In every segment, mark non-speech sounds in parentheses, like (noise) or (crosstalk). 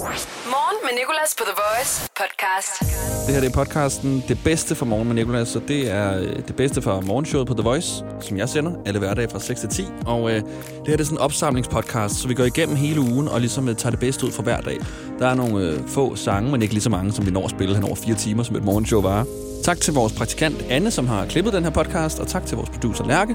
Morgen med Nicolas på The Voice podcast. Det her det er podcasten Det Bedste for Morgen med Nicolas, så det er øh, det bedste for morgenshowet på The Voice, som jeg sender alle hverdage fra 6 til 10. Og øh, det her det er sådan en opsamlingspodcast, så vi går igennem hele ugen og ligesom øh, tager det bedste ud fra hver dag. Der er nogle øh, få sange, men ikke lige så mange, som vi når at spille hen over fire timer, som et morgenshow var. Tak til vores praktikant Anne, som har klippet den her podcast, og tak til vores producer Lærke,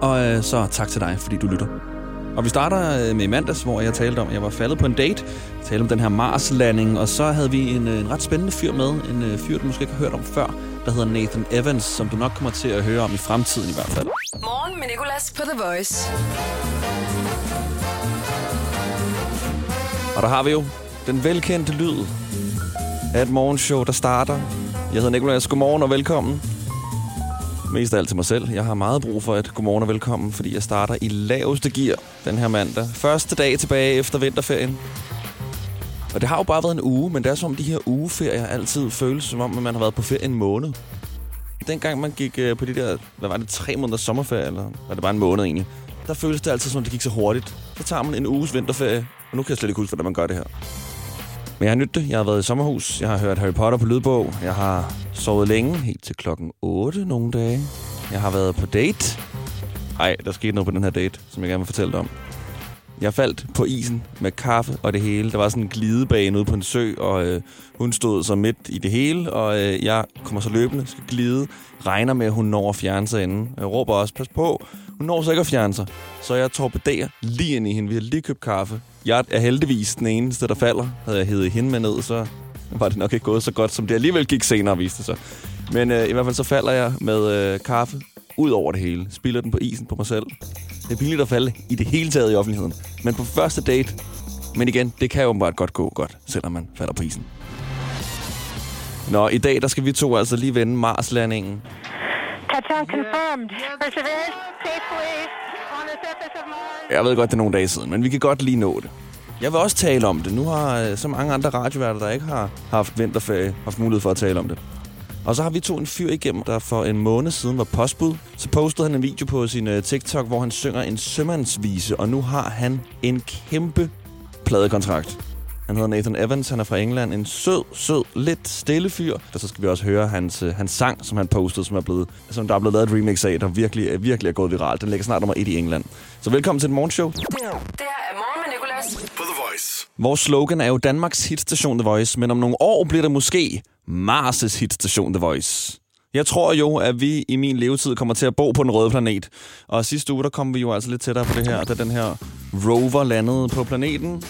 og øh, så tak til dig, fordi du lytter. Og vi starter øh, med mandags, hvor jeg talte om, at jeg var faldet på en date. Jeg talte om den her Mars-landing, og så havde vi en, øh, en ret spændende fyr med. En øh, fyr, du måske ikke har hørt om før, der hedder Nathan Evans, som du nok kommer til at høre om i fremtiden i hvert fald. Morgen med Nicolas på The Voice. Og der har vi jo den velkendte lyd af et morgenshow, der starter. Jeg hedder Nicolas. Godmorgen og velkommen. Mest af alt til mig selv. Jeg har meget brug for et godmorgen og velkommen, fordi jeg starter i laveste gear den her mandag. Første dag tilbage efter vinterferien. Og det har jo bare været en uge, men det er som om de her ugeferier altid føles som om, at man har været på ferie en måned. Dengang man gik øh, på de der, hvad var det, tre måneders sommerferie, eller var det bare en måned egentlig, der føles det altid som om, det gik så hurtigt. Så tager man en uges vinterferie, og nu kan jeg slet ikke huske, hvordan man gør det her. Men jeg har nyttet det. Jeg har været i sommerhus. Jeg har hørt Harry Potter på lydbog. Jeg har sovet længe, helt til klokken 8 nogle dage. Jeg har været på date. Ej, der skete noget på den her date, som jeg gerne vil fortælle dig om. Jeg faldt på isen med kaffe og det hele. Der var sådan en glidebane ude på en sø, og øh, hun stod så midt i det hele, og øh, jeg kommer så løbende, skal glide, regner med, at hun når at fjerne sig inden. Jeg råber også, pas på, hun når så ikke at fjerne sig. Så jeg torpederer lige ind i hende. Vi har lige købt kaffe. Jeg er heldigvis den eneste, der falder. Havde jeg hævet hende med ned, så var det nok ikke gået så godt, som det alligevel gik senere, viste sig. Men øh, i hvert fald så falder jeg med øh, kaffe ud over det hele. Spiller den på isen på mig selv. Det er pinligt at falde i det hele taget i offentligheden. Men på første date, men igen, det kan jo åbenbart godt gå godt, selvom man falder på isen. Nå, i dag der skal vi to altså lige vende Mars-landingen. Touchdown confirmed. Perseverance safely on the surface of Mars. Jeg ved godt, det er nogle dage siden, men vi kan godt lige nå det. Jeg vil også tale om det. Nu har øh, så mange andre radioværter, der ikke har haft vinterferie, haft mulighed for at tale om det. Og så har vi to en fyr igennem, der for en måned siden var postbud. Så postede han en video på sin uh, TikTok, hvor han synger en sømandsvise, og nu har han en kæmpe pladekontrakt. Han hedder Nathan Evans, han er fra England. En sød, sød, lidt stille fyr. Og så skal vi også høre hans, uh, hans sang, som han postede, som, er blevet, som der er blevet lavet et remix af, der virkelig, virkelig er gået viralt. Den ligger snart nummer et i England. Så velkommen til et morgenshow. Det her er Morgen med Nicolas. på The Voice. Vores slogan er jo Danmarks hitstation The Voice, men om nogle år bliver det måske Mars' hitstation The Voice. Jeg tror jo, at vi i min levetid kommer til at bo på den røde planet. Og sidste uge, der kom vi jo altså lidt tættere på det her, da den her rover landede på planeten.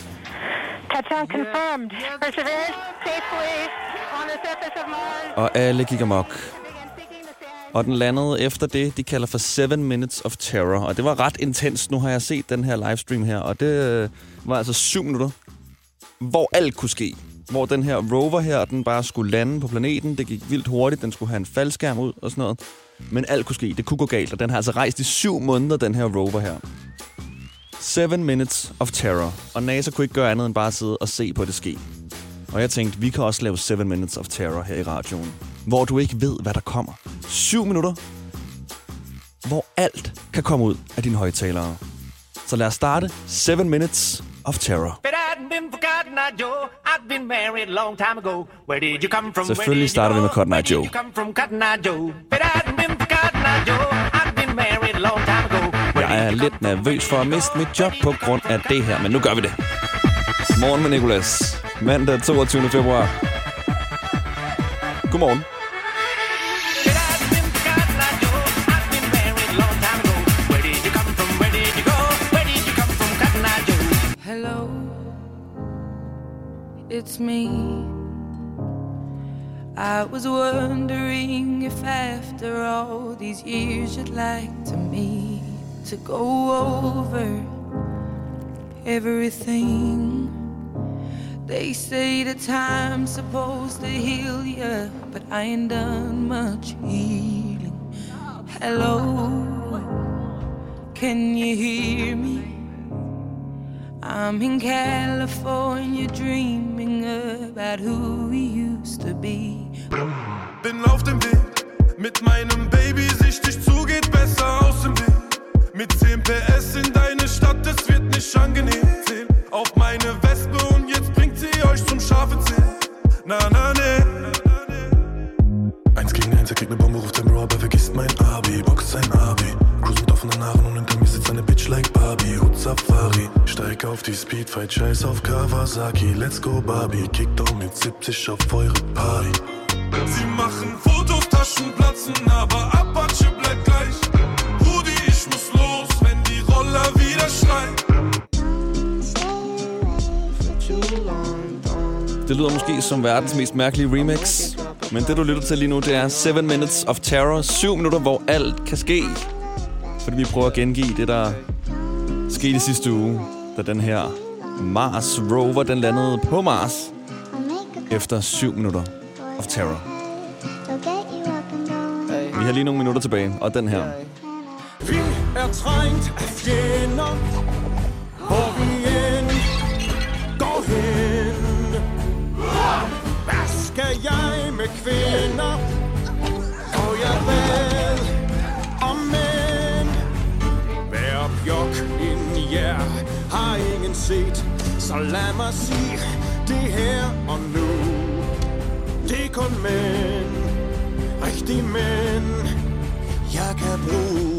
Touchdown confirmed. Perseverance safely on the surface of Mars. Og alle gik amok. Og den landede efter det, de kalder for 7 Minutes of Terror. Og det var ret intens. Nu har jeg set den her livestream her, og det øh, var altså 7 minutter, hvor alt kunne ske. Hvor den her rover her, den bare skulle lande på planeten. Det gik vildt hurtigt. Den skulle have en faldskærm ud og sådan noget. Men alt kunne ske. Det kunne gå galt. Og den har altså rejst i syv måneder, den her rover her. 7 Minutes of Terror. Og NASA kunne ikke gøre andet end bare sidde og se på det ske. Og jeg tænkte, vi kan også lave 7 Minutes of Terror her i radioen. Hvor du ikke ved, hvad der kommer. 7 minutter, hvor alt kan komme ud af dine højtalere. Så lad os starte 7 Minutes of Terror. Selvfølgelig starter vi med Cotton Eye Joe. Cotton Eye Joe? Jeg er did you lidt come from? nervøs for at miste mit job på grund af det her, men nu gør vi det. Morgen med Nicolas. Mandag 22. februar. Godmorgen. But I've been for Cotton Eye Joe. I've been married a long time ago. Where did you come from? Where did you go? Where did you come from, Cotton Eye Joe? Hello, it's me. I was wondering if after all these years you'd like to me to go over everything. They say the time's supposed to heal you, but I ain't done much healing. Hello, can you hear me? I'm in California dreaming about who we used to be. Bin auf dem Weg mit meinem Baby, sichtig zu, Mit 10 PS in deine Stadt, es wird nicht angenehm. Zähl auf meine Wespe und jetzt bringt sie euch zum scharfen Ziel. Na, na, ne. Eins gegen eins, er kriegt ne Bombe, ruft sein Bro, aber vergisst mein Abi. Boxt sein Abi. Cruise mit offenen Haaren und hinter mir sitzt eine Bitch like Barbie. Hut Safari. Steig auf die Speedfight, scheiß auf Kawasaki. Let's go, Barbie. Kickdown mit 70 auf eure Party. Sie machen Fotos, Taschen platzen, aber Apache bleibt gleich. Muss los, wenn die Roller wieder schreien. Det lyder måske som verdens mest mærkelige remix. Men det, du lytter til lige nu, det er 7 Minutes of Terror. 7 minutter, hvor alt kan ske. Fordi vi prøver at gengive det, der skete sidste uge, da den her Mars rover, den landede på Mars efter 7 minutter of Terror. Vi har lige nogle minutter tilbage, og den her. Vi er trængt af fjender, hvor vi end går hen. Hvad skal jeg med kvinder? Og jeg ved om mænd. Hver bjok ind i jer har ingen set. Så lad mig sige det her og nu. Det er kun mænd, rigtige mænd, jeg kan bruge.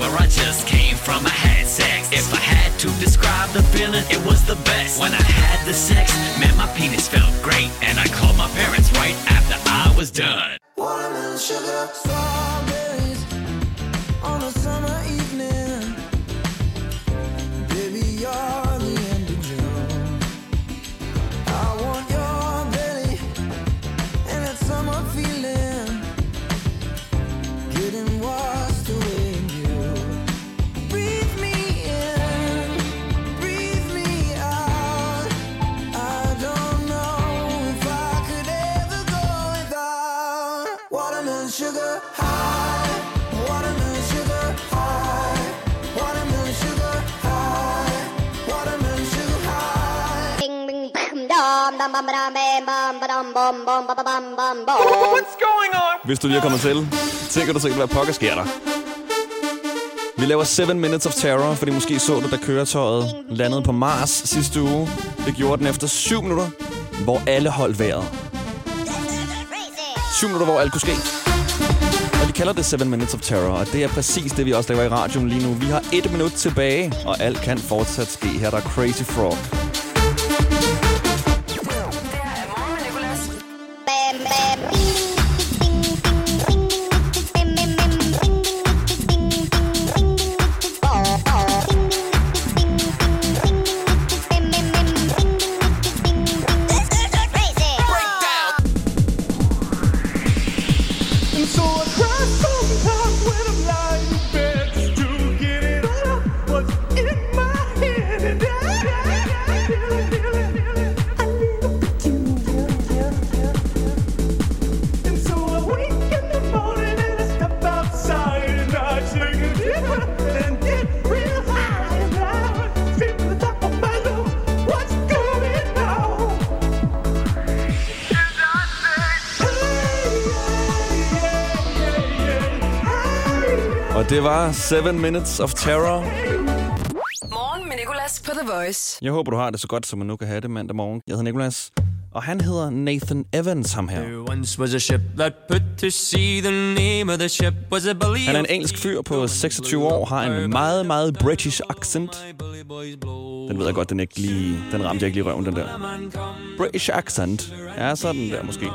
Where I just came Hvis du lige er kommet til, tænker du sikkert, hvad pokker sker der. Vi laver 7 Minutes of Terror, fordi måske så du, da køretøjet landede på Mars sidste uge. Det gjorde den efter 7 minutter, hvor alle holdt vejret. 7 minutter, hvor alt kunne ske. Og de kalder det 7 Minutes of Terror, og det er præcis det, vi også laver i radioen lige nu. Vi har et minut tilbage, og alt kan fortsat ske. Her der er Crazy Frog. Det var 7 Minutes of Terror. Morgen med Nicolas på The Voice. Jeg håber, du har det så godt, som man nu kan have det mandag morgen. Jeg hedder Nicolas, og han hedder Nathan Evans, ham her. There once was a ship that put to sea. The name of the ship was a bully. Han er en engelsk fyr på 26 år, har en meget, meget British accent. Den ved jeg godt, den, ikke lige, den ramte jeg ikke lige røven, den der. British accent. Ja, sådan der måske.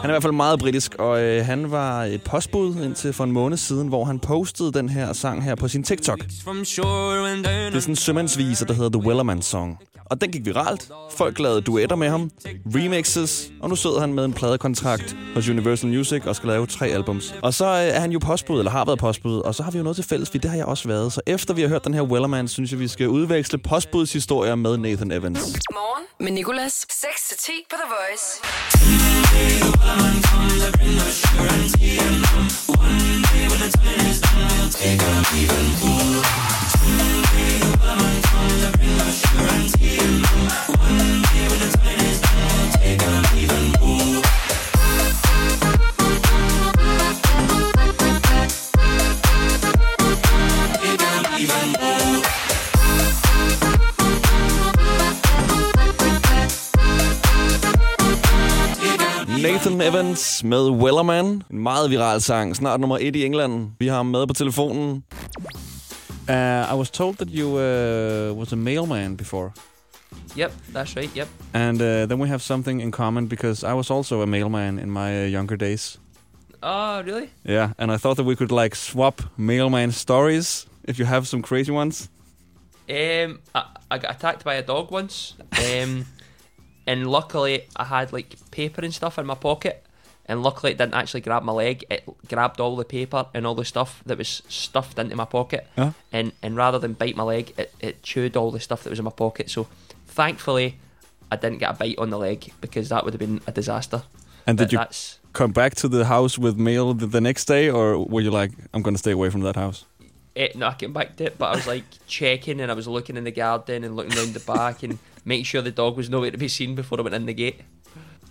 Han er i hvert fald meget britisk, og øh, han var et postbud indtil for en måned siden, hvor han postede den her sang her på sin TikTok. Det er sådan en sømandsviser, der hedder The Wellerman Song. Og den gik viralt. Folk lavede duetter med ham, remixes, og nu sidder han med en pladekontrakt hos Universal Music og skal lave tre albums. Og så øh, er han jo postbud, eller har været postbud, og så har vi jo noget til fælles, fordi det har jeg også været. Så efter vi har hørt den her Wellerman, synes jeg, vi skal udveksle postbudshistorier med Nathan Evans. Morgen med Nicolas. 6-10 på The Voice. Nathan med Wellerman. En meget viral sang. Snart nummer et i England. Vi har ham med på telefonen. Uh, I was told that you uh, was a mailman before. Yep, that's right. Yep. And uh, then we have something in common because I was also a mailman in my uh, younger days. Oh, really? Yeah, and I thought that we could like swap mailman stories if you have some crazy ones. Um, I, I got attacked by a dog once. Um, (laughs) and luckily I had like paper and stuff in my pocket. And luckily it didn't actually grab my leg. It grabbed all the paper and all the stuff that was stuffed into my pocket. Yeah. And and rather than bite my leg, it, it chewed all the stuff that was in my pocket. So thankfully I didn't get a bite on the leg because that would have been a disaster. And did But you that's come back to the house with mail the, the next day, or were you like, I'm going to stay away from that house? it, no, I came back to it, but I was like (laughs) checking and I was looking in the garden and looking round the back and making sure the dog was nowhere to be seen before I went in the gate.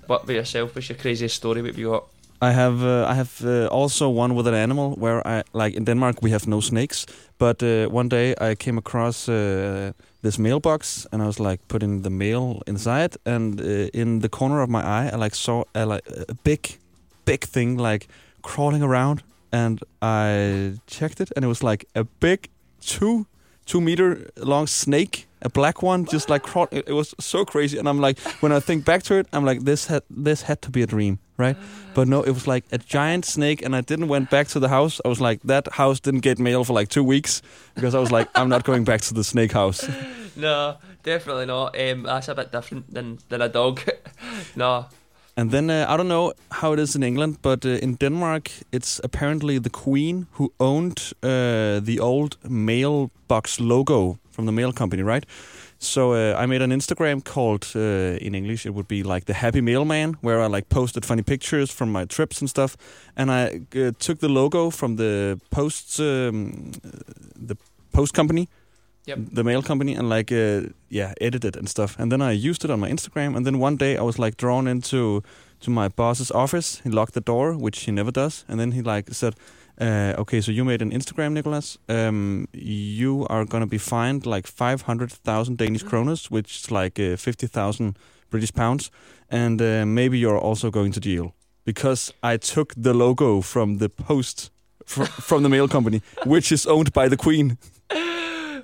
What about yourself? What's your craziest story? What have you got? I have uh, I have uh, also one with an animal where I like in Denmark we have no snakes, but uh, one day I came across uh, this mailbox and I was like putting the mail inside, and uh, in the corner of my eye I like saw a, like a big, big thing like crawling around, and I checked it and it was like a big two two meter long snake, a black one, just like. It, it was so crazy, and I'm like, when I think back to it, I'm like, this had this had to be a dream, right? But no, it was like a giant snake, and I didn't went back to the house. I was like, that house didn't get mail for like two weeks because I was like, I'm not going back to the snake house. (laughs) No, definitely not. Um, that's a bit different than, than a dog. (laughs) no. And then uh, I don't know how it is in England, but uh, in Denmark, it's apparently the Queen who owned uh, the old mailbox logo from the mail company, right? So uh, I made an Instagram called, uh, in English, it would be like the Happy Mailman, where I like posted funny pictures from my trips and stuff. And I uh, took the logo from the posts, um, the post company, Yep. the mail company, and like uh, yeah, edited and stuff. And then I used it on my Instagram. And then one day I was like drawn into to my boss's office. He locked the door, which he never does. And then he like said, uh, "Okay, so you made an Instagram, Nicholas. Um, you are gonna be fined like five hundred thousand Danish kroners, which is like uh, fifty thousand British pounds, and uh, maybe you're also going to jail because I took the logo from the post." fr- From the mail company, (laughs) which is owned by the Queen.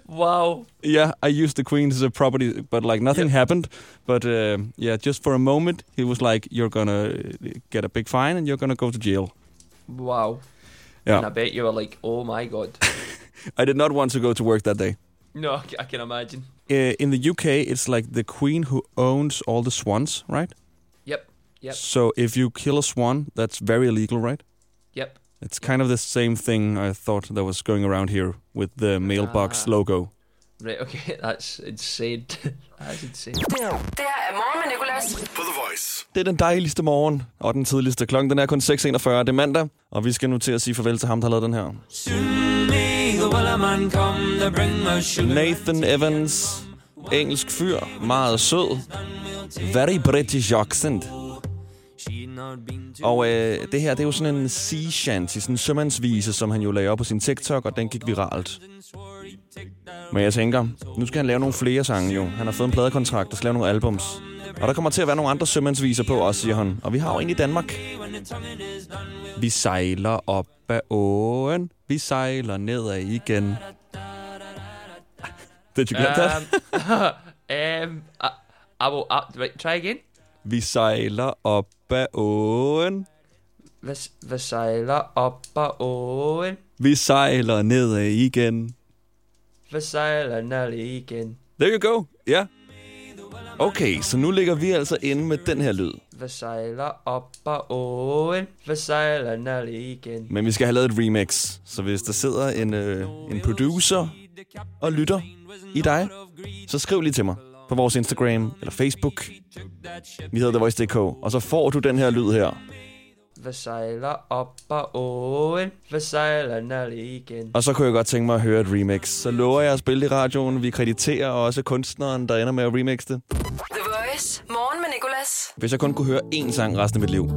Wow. Yeah, I used the Queen's a property, but like nothing happened. But uh, yeah, just for a moment, he was like, "You're gonna uh, get a big fine and you're gonna go to jail." Wow. Yeah. And I bet you were like, oh my god. (laughs) I did not want to go to work that day. no, I can imagine. Uh, in the UK, it's like the Queen who owns all the swans, right? Yep. Yep. So if you kill a swan, that's very illegal, right? Yep. It's kind of the same thing I thought that was going around here with the mailbox Ah. logo. Right, okay, (laughs) that's insane. (laughs) that's insane. Det her er morgen med Nicolas. På The Voice. Det er den dejligste morgen, og den tidligste klokken, den er kun 6.41. Det er mandag, og vi skal nu til at sige farvel til ham, der har lavet den her. Nathan Evans, engelsk fyr, meget sød, very British accent. Og øh, det her, det er jo sådan en sea shanty, sådan en sømandsvise, som han jo lagde op på sin TikTok, og den gik viralt. Men jeg tænker, nu skal han lave nogle flere sange jo. Han har fået en pladekontrakt og skal lave nogle albums. Og der kommer til at være nogle andre sømandsviser på også, siger han. Og vi har jo en i Danmark. Vi sejler op ad åen. Vi sejler nedad igen. Did you get that? Um, um, I, I will, uh, wait, try again. Vi sejler op ad åen. Hvad, hvad sejler op ad åen? Vi sejler nedad igen. Hvad sejler ned igen? There you go. Ja. Yeah. Okay, så nu ligger vi altså inde med den her lyd. Hvad sejler op ad åen? Hvad sejler igen? Men vi skal have lavet et remix. Så hvis der sidder en, øh, en producer og lytter i dig, så skriv lige til mig på vores Instagram eller Facebook. Vi hedder The Voice.dk, og så får du den her lyd her. Hvad sejler op ad åen? Hvad sejler igen? Og så kunne jeg godt tænke mig at høre et remix. Så lover jeg at spille det i radioen. Vi krediterer også kunstneren, der ender med at remixe det. The Voice. Morgen med Nicolas. Hvis jeg kun kunne høre én sang resten af mit liv,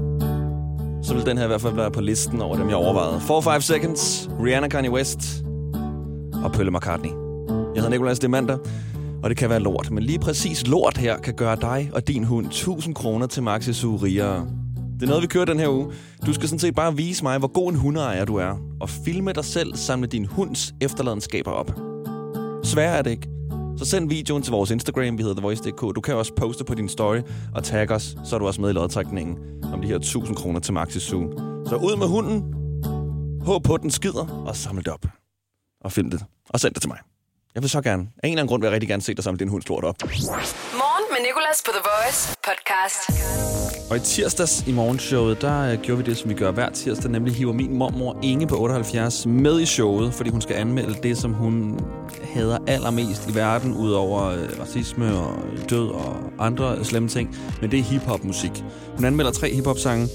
så ville den her i hvert fald være på listen over dem, jeg overvejede. 4-5 Seconds, Rihanna Kanye West og Pølle McCartney. Jeg hedder Nicolas, det er mandag, og det kan være lort. Men lige præcis lort her kan gøre dig og din hund 1000 kroner til Maxi rigere. Det er noget, vi kører den her uge. Du skal sådan set bare vise mig, hvor god en hundeejer du er, og filme dig selv samle din hunds efterladenskaber op. Sværere er det ikke. Så send videoen til vores Instagram, vi hedder TheVoice.dk. Du kan også poste på din story og tagge os, så er du også med i lodtrækningen om de her 1000 kroner til Maxi Zoo. Så ud med hunden, håb på, at den skider, og samle det op. Og film det, og send det til mig. Jeg vil så gerne. Af en eller anden grund vil jeg rigtig gerne se dig samle din hund stort op. Morgen med Nicolas på The Voice podcast. Og i tirsdags i morgenshowet, der øh, gjorde vi det, som vi gør hver tirsdag, nemlig hiver min mormor Inge på 78 med i showet, fordi hun skal anmelde det, som hun hader allermest i verden, udover øh, racisme og død og andre slemme ting. Men det er hiphop-musik. Hun anmelder tre hiphop-sange.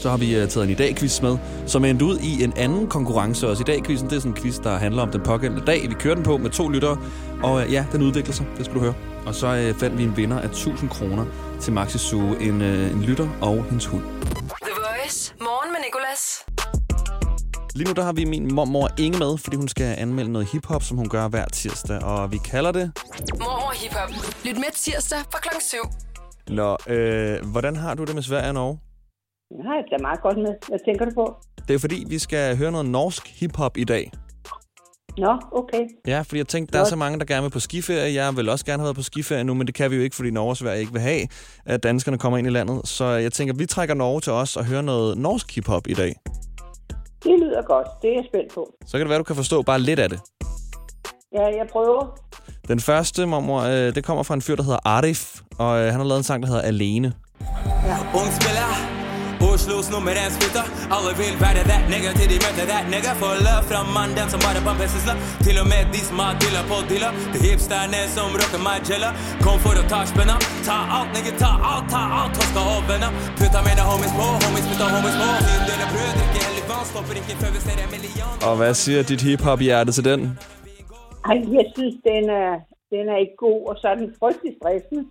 Så har vi øh, taget en i dag-quiz med, som er ud i en anden konkurrence også. I dag-quizzen, det er sådan en quiz, der handler om den pågældende dag. Vi kører den på med to lyttere, og øh, ja, den udvikler sig, det skal du høre. Og så øh, fandt vi en vinder af 1000 kroner til Maxi Zoo, en, uh, en lytter og hendes hund. The Voice. Morgen med Nicolas. Lige nu der har vi min mormor Inge med, fordi hun skal anmelde noget hiphop, som hun gør hver tirsdag. Og vi kalder det... Mormor Hip Hop. Lyt med tirsdag fra klokken 7. Nå, øh, hvordan har du det med Sverige og Norge? Jeg har det da meget godt med. Hvad tænker du på? Det er fordi, vi skal høre noget norsk hiphop i dag. Nå, okay. Ja, fordi jeg tænkte, der er så mange, der gerne vil på skiferie. Jeg vil også gerne have været på skiferie nu, men det kan vi jo ikke, fordi Norge og Sverige ikke vil have, at danskerne kommer ind i landet. Så jeg tænker, vi trækker Norge til os og hører noget norsk hiphop i dag. Det lyder godt. Det er jeg spændt på. Så kan det være, du kan forstå bare lidt af det. Ja, jeg prøver. Den første, mormor, øh, det kommer fra en fyr, der hedder Arif, og øh, han har lavet en sang, der hedder Alene. Spiller Oslos nummer en spytter Alle vil være that nigga til de møter that nigga. Få løp fra mann, den som bare pumper sin slapp Til og med de som har dilla på dilla. Det hipsterne som rocker Magella Kom for å ta spenna. Ta alt, nigga, ta alt, ta alt. Toska og venner Putta mine homies på, homies putta homies på. Min dere brød, drikker hellig vann Stopper ikke før vi ser en million. Og hvad siger dit hiphop-hjerte til den? Ej, jeg synes, den er, den er ikke god, og så er den frygtelig stressende.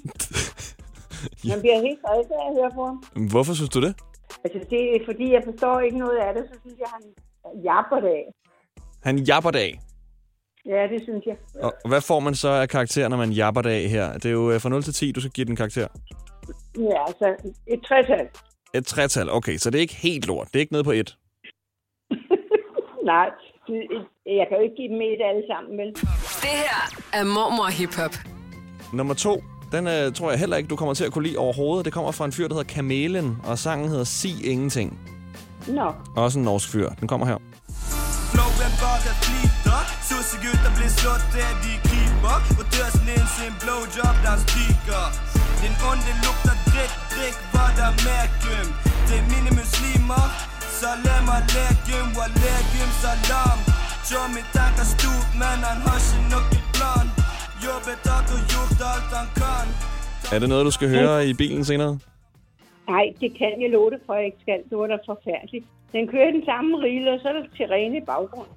(laughs) Man bliver helt stresset af at høre på ham. Hvorfor synes du det? Altså, det er fordi, jeg forstår ikke noget af det, så synes jeg, han japper det af. Han japper det af. Ja, det synes jeg. Og hvad får man så af karakter, når man japper det af her? Det er jo øh, fra 0 til 10, du skal give den karakter. Ja, altså, et tretal. Et tretal, okay, så det er ikke helt lort. Det er ikke nede på et. (laughs) Nej, jeg kan jo ikke give dem et alle sammen, vel? Det her er Mormor Hip Hop. Nummer to, den øh, tror jeg heller ikke, du kommer til at kunne lide overhovedet. Det kommer fra en fyr, der hedder Kamelen, og sangen hedder Sig Ingenting. Nå. Også en norsk fyr. Den kommer her. Flowen bare flyter Sossegutter blir slått, det de kryper Og døsen din sin blowjob, den stryker Din ånde lukter dritt, drikk hva det er mine muslimer Salam aleikum, walaikum salam Johnny tenker stort, men han har ikke noe plan Er det noget, du skal høre i bilen senere? Nej, det kan jeg love det for, jeg ikke skal. Det var da forfærdeligt. Den kører den samme rille, og så er der sirene i baggrunden.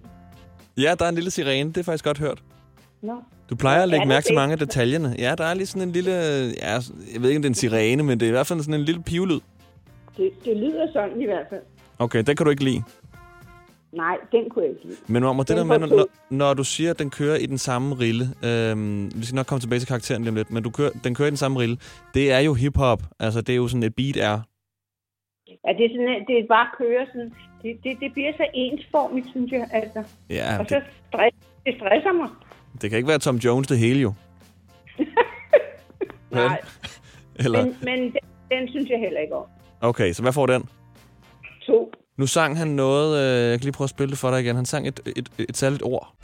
Ja, der er en lille sirene. Det er faktisk godt hørt. Nå. Du plejer at lægge det mærke til det? mange af detaljerne. Ja, der er lige sådan en lille... Ja, jeg ved ikke, om det er en sirene, men det er i hvert fald sådan en lille pivlyd. Det, det lyder sådan i hvert fald. Okay, den kan du ikke lide. Nej, den kunne jeg ikke lide. Men om det der med, når, når, du siger, at den kører i den samme rille, øhm, vi skal nok komme tilbage til karakteren lige om lidt, men du kører, den kører i den samme rille, det er jo hip-hop. Altså, det er jo sådan et beat er. Ja, det er, sådan, det er bare køre sådan... Det, det, det bliver så ensformigt, synes jeg, altså. Ja, og så det, stress, det stresser mig. det kan ikke være Tom Jones det hele jo. (laughs) Nej. (laughs) Eller, Men, men den, den synes jeg heller ikke om. okay, så hvad får den? To. Nu sang han noget, øh, jeg kan lige prøve at spille det for dig igen. Han sang et, et, et, et særligt ord.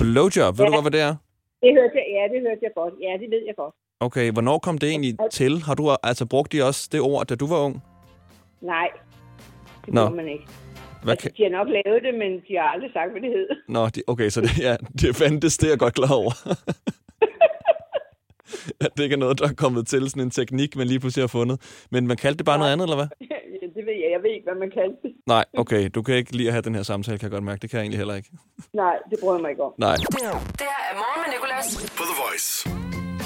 Blowjob, ved du Ja. godt, hvad det er? Det hørte jeg, ja, det hørte jeg godt. Ja, det ved jeg godt. Okay, hvornår kom det egentlig til? Har du altså brugt de også det ord, da du var ung? Nej, det Nå. Nå. man ikke. Hvad Altså, kan... de har nok lavet det, men de har aldrig sagt, hvad det hed. Nå, de, okay, så det, ja, det fandtes, det er jeg godt klar over. (laughs) (laughs) at det ikke er noget, der er kommet til, sådan en teknik, man lige pludselig har fundet. Men man kaldte det bare noget andet, eller hvad? (laughs) Ja, det ved jeg. Jeg ved ikke, hvad man kalder det. Nej, okay, du kan ikke lige have den her samtale, kan jeg godt mærke. Det kan jeg egentlig heller ikke. (laughs) Nej, det bryder jeg mig ikke om. Nej. Det her er morgen med Nicolas. På The Voice.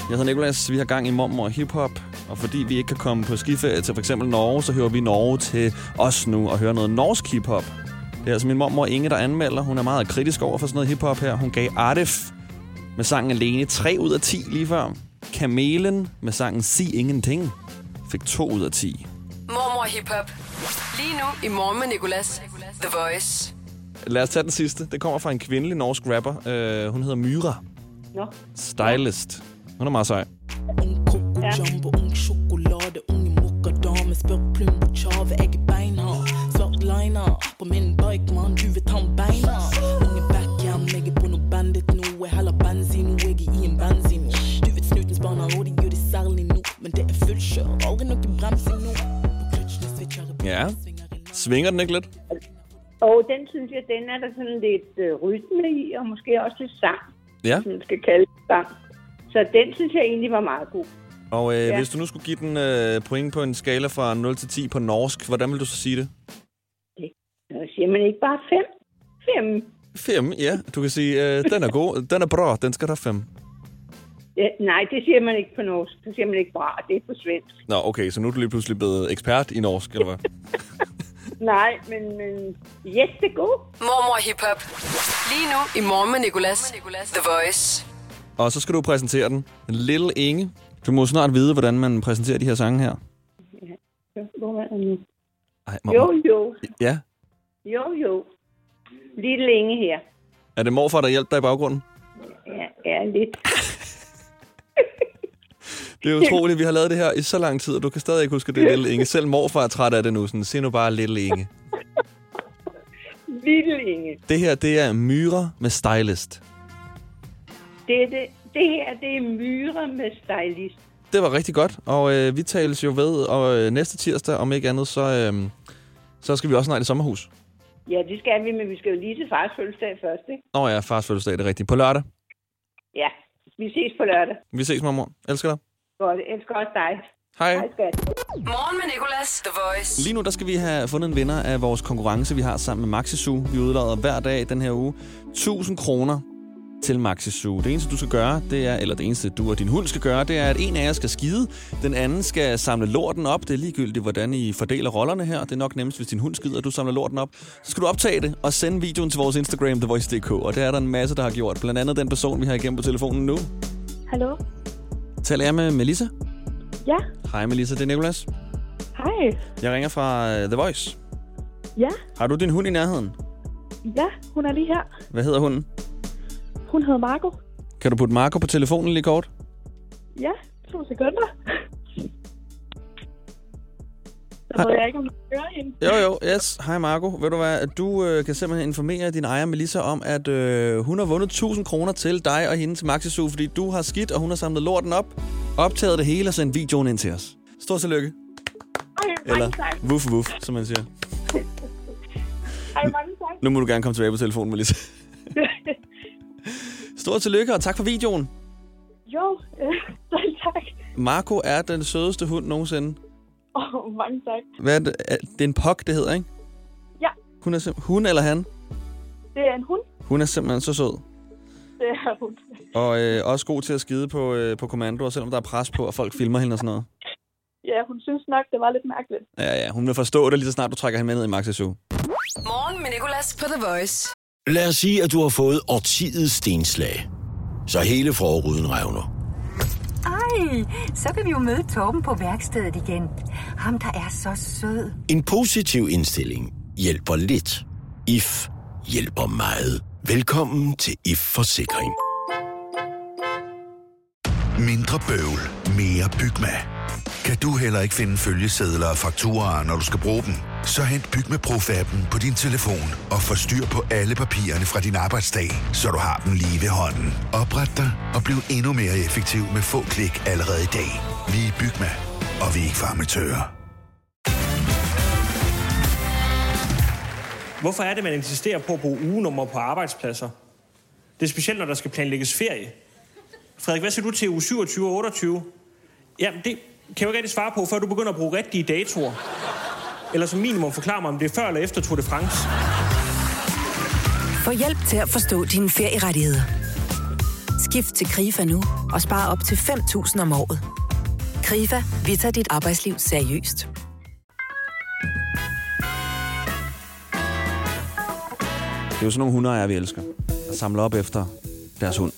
Jeg hedder Nicolas, vi har gang i mormor og hiphop, og fordi vi ikke kan komme på skiferie til for eksempel Norge, så hører vi Norge til os nu og hører noget norsk hiphop. Det er altså min mormor Inge, der anmelder. Hun er meget kritisk over for sådan noget hiphop her. Hun gav Artif med sangen Alene 3 ud af 10 lige før. Kamelen med sangen Sig Ingenting fik 2 ud af 10. Mormor Hip Hop. Lige nu i morgen med Nicolas. The Voice. Lad os tage den sidste. Det kommer fra en kvindelig norsk rapper. Uh, hun hedder Myra. Nå. Stylist. Hun er meget sej. Ja. Beinhard Svart liner på min Ja. Svinger den ikke lidt? Og den synes jeg, den er der sådan lidt øh, rytme i, og måske også lidt sang, Ja. som man skal kalde det sang. Så den synes jeg egentlig var meget god. Og øh, ja. Hvis du nu skulle give den øh, point på en skala fra 0 til 10 på norsk, hvordan vil du så sige det? Så siger man ikke bare fem? Fem. 5, ja. Du kan sige, øh, den er god, den er bra, den skal der 5. Ja, nej, det siger man ikke på norsk. Det siger man ikke bra. Det er på svensk. Nå, okay, så nu er du lige pludselig blevet ekspert i norsk, eller hvad? (laughs) Nej, men, men yes, det er god. Mormor Hip Hop. Lige nu i morgen med Nicolas. The Voice. Og så skal du præsentere den. Little Inge. Du må snart vide, hvordan man præsenterer de her sange her. Hvor er den nu? Ej, må, Jo, jo. Ja. Jo, jo. Lidt længe her. Er det morfar, der hjælper dig i baggrunden? Ja, ja lidt. (laughs) Det er utroligt, vi har lavet det her i så lang tid, og du kan stadig ikke huske, det Little Inge. Selv morfar er træt af det nu. Sådan, se nu bare Little Inge. Lidt længe. Det her, det er Myra med Stylist. Det, er det, det her, det er myre med stylist. Det var rigtig godt, og øh, vi tales jo ved og øh, næste tirsdag, om ikke andet, så, øh, så skal vi også snart i sommerhus. Ja, det skal vi, men vi skal jo lige til fars fødselsdag først, ikke? Nå ja, fars fødselsdag, det er rigtigt. På lørdag. Ja, vi ses på lørdag. Vi ses, mormor. Elsker dig. Godt, jeg elsker også dig. Hej. Hej, skat. Morgen med Nicolas. The Voice. Lige nu der skal vi have fundet en vinder af vores konkurrence, vi har sammen med Maxisu. Vi udlader hver dag den her uge 1000 kroner til Maxisu. Det eneste, du skal gøre, det er, eller det eneste, du og din hund skal gøre, det er, at en af jer skal skide, den anden skal samle lorten op. Det er ligegyldigt, hvordan I fordeler rollerne her. Det er nok nemmest, hvis din hund skider, og du samler lorten op. Så skal du optage det og sende videoen til vores Instagram, TheVoice.dk. Og det er der en masse, der har gjort. Blandt andet den person, vi har igennem på telefonen nu. Hallo? Taler jeg med Melissa? Ja, Hej Melissa, det er Nicolas. hej. Jeg ringer fra øh, The Voice. Ja, Har du din hund i nærheden? ja, hun er lige her. Hvad hedder hunden? Hun hedder Marco. Kan du putte Marco på telefonen lige kort? Ja, to sekunder. Så ved jeg ikke, om du hører hende. Jo, jo, yes. Hej Marco. Ved du hvad, du øh, kan simpelthen informere din ejer Melissa om, at øh, hun har vundet 1000 kroner til dig og hende til Maxisu, fordi du har skidt, og hun har samlet lorten op, optaget det hele og sendt videoen ind til os. Stort tillykke. Ej, Eller wuff wuff, som man siger. (laughs) Ej, mange tak. Nu må du gerne komme tilbage på telefonen, Melissa. (laughs) Stort tillykke, og tak for videoen. jo, (laughs) øh, tak. Marco er den sødeste hund nogensinde. (laughs) Åh, oh, mange tak. Hvad er det? Er- Det er en pok, det hedder, ikke? Ja, Hun, er sim- hun eller han? det er en hund. Hun er simpelthen så sød. Det er hun. Og øh, også god til at skide på, øh, på kommando, selvom der er pres på, og folk filmer hende og sådan noget. Ja, hun synes nok, det var lidt mærkeligt. Ja, ja, hun vil forstå det lige så snart du trækker hende med ned i Maxi Zoo. Morgen med Nicolas på The Voice. Lad os sige, at du har fået årtidets stenslag. Så hele forruden revner. Ej, så kan vi jo møde Torben på værkstedet igen. Ham, der er så sød. En positiv indstilling hjælper lidt. IF hjælper meget. Velkommen til IF Forsikring. Mindre bøvl, mere Bygma. Kan du heller ikke finde følgesedler og fakturer, når du skal bruge dem? Så hent Byg Pro-appen på din telefon og få styr på alle papirerne fra din arbejdsdag, så du har dem lige ved hånden. Opret dig og bliv endnu mere effektiv med få klik allerede i dag. Vi er Bygma, og vi er ikke farmatører. Hvorfor er det, man insisterer på at bruge ugenummer på arbejdspladser? Det er specielt, når der skal planlægges ferie. Frederik, hvad siger du til uge 27 og 28? Jamen, det kan jeg ikke rigtig svare på, før du begynder at bruge rigtige datoer. Eller som minimum forklare mig, om det er før eller efter Tour de France. Få hjælp til at forstå dine ferierettigheder. Skift til KRIFA nu og spar op til 5.000 om året. KRIFA, vi tager dit arbejdsliv seriøst. Det er jo sådan nogle hundeejere, vi elsker. Der samler op efter deres hund.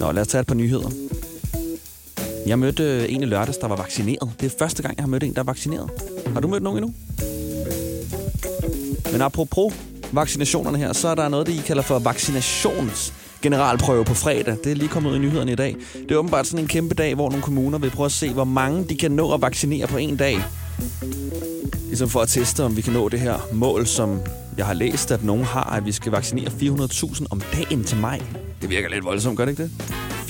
Nå, lad os tage et par nyheder. Jeg mødte øh, en i lørdags, der var vaccineret. Det er første gang, jeg har mødt en, der er vaccineret. Har du mødt nogen endnu? Men apropos vaccinationerne her, så er der noget, de kalder for vaccinations generalprøve på fredag. Det er lige kommet ud i nyhederne i dag. Det er åbenbart sådan en kæmpe dag, hvor nogle kommuner vil prøve at se, hvor mange de kan nå at vaccinere på en dag. Ligesom for at teste, om vi kan nå det her mål, som jeg har læst, at nogen har, at vi skal vaccinere 400.000 om dagen til maj. Det virker lidt voldsomt, gør det ikke det?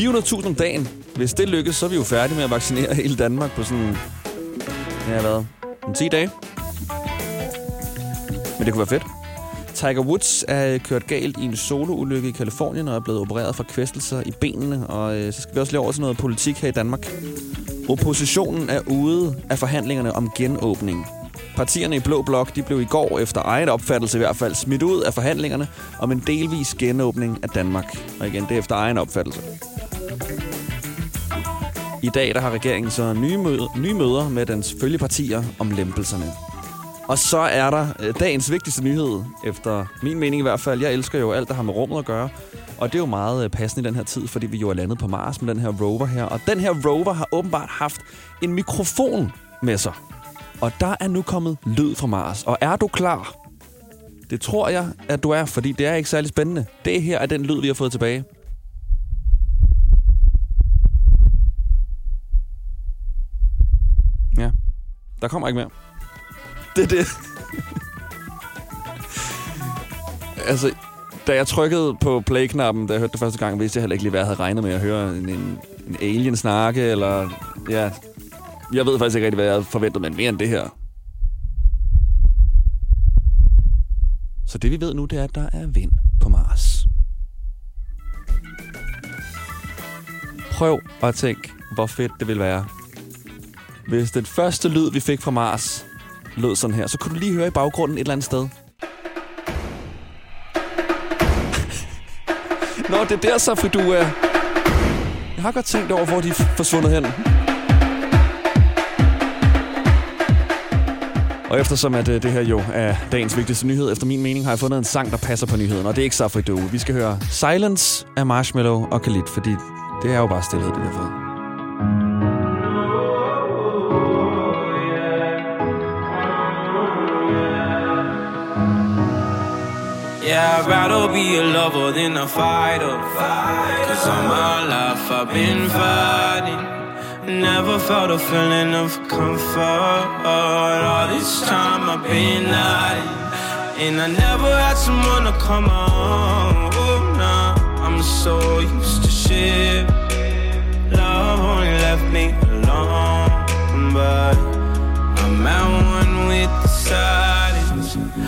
400.000 om dagen. Hvis det lykkes, så er vi jo færdige med at vaccinere hele Danmark på sådan... Ja, hvad? En 10 dage? Men det kunne være fedt. Tiger Woods er kørt galt i en soloulykke i Kalifornien og er blevet opereret for kvæstelser i benene. Og øh, så skal vi også lige over til noget politik her i Danmark. Oppositionen er ude af forhandlingerne om genåbning. Partierne i Blå Blok de blev i går, efter egen opfattelse i hvert fald, smidt ud af forhandlingerne om en delvis genåbning af Danmark. Og igen, det er efter egen opfattelse. I dag der har regeringen så nye, møde, nye møder med dens følgepartier om lempelserne. Og så er der øh, dagens vigtigste nyhed, efter min mening i hvert fald. Jeg elsker jo alt, der har med rummet at gøre. Og det er jo meget øh, passende i den her tid, fordi vi jo er landet på Mars med den her rover her. Og den her rover har åbenbart haft en mikrofon med sig. Og der er nu kommet lyd fra Mars. Og er du klar? Det tror jeg, at du er, fordi det er ikke særlig spændende. Det her er den lyd, vi har fået tilbage. Ja, der kommer ikke mere. Det er det. (laughs) altså, da jeg trykkede på play-knappen, da jeg hørte det første gang, vidste jeg heller ikke lige, hvad jeg havde regnet med at høre en, en, en alien snakke, eller... Ja, jeg ved faktisk ikke rigtig, hvad jeg havde forventet, men mere end det her. Så det vi ved nu, det er, at der er vind på Mars. Prøv at tænke, hvor fedt det vil være. Hvis den første lyd, vi fik fra Mars, lød sådan her, så kunne du lige høre i baggrunden et eller andet sted. Nå, det er der så, for du er... Jeg har godt tænkt over, hvor de er forsvundet hen. Og eftersom at øh, det her jo er dagens vigtigste nyhed, efter min mening, har jeg fundet en sang, der passer på nyheden. Og det er ikke Safri Doe. Vi skal høre Silence af Marshmallow og Khalid, fordi det er jo bare stillhed, det vi har fået. Yeah, I'd rather be a lover than a fighter. Cause all my life I've been fighting. Never felt a feeling of comfort. All this time I've been hiding. And I never had someone to come on. Oh, nah, I'm so used to shit. Love only left me alone. But I'm at one with the silence.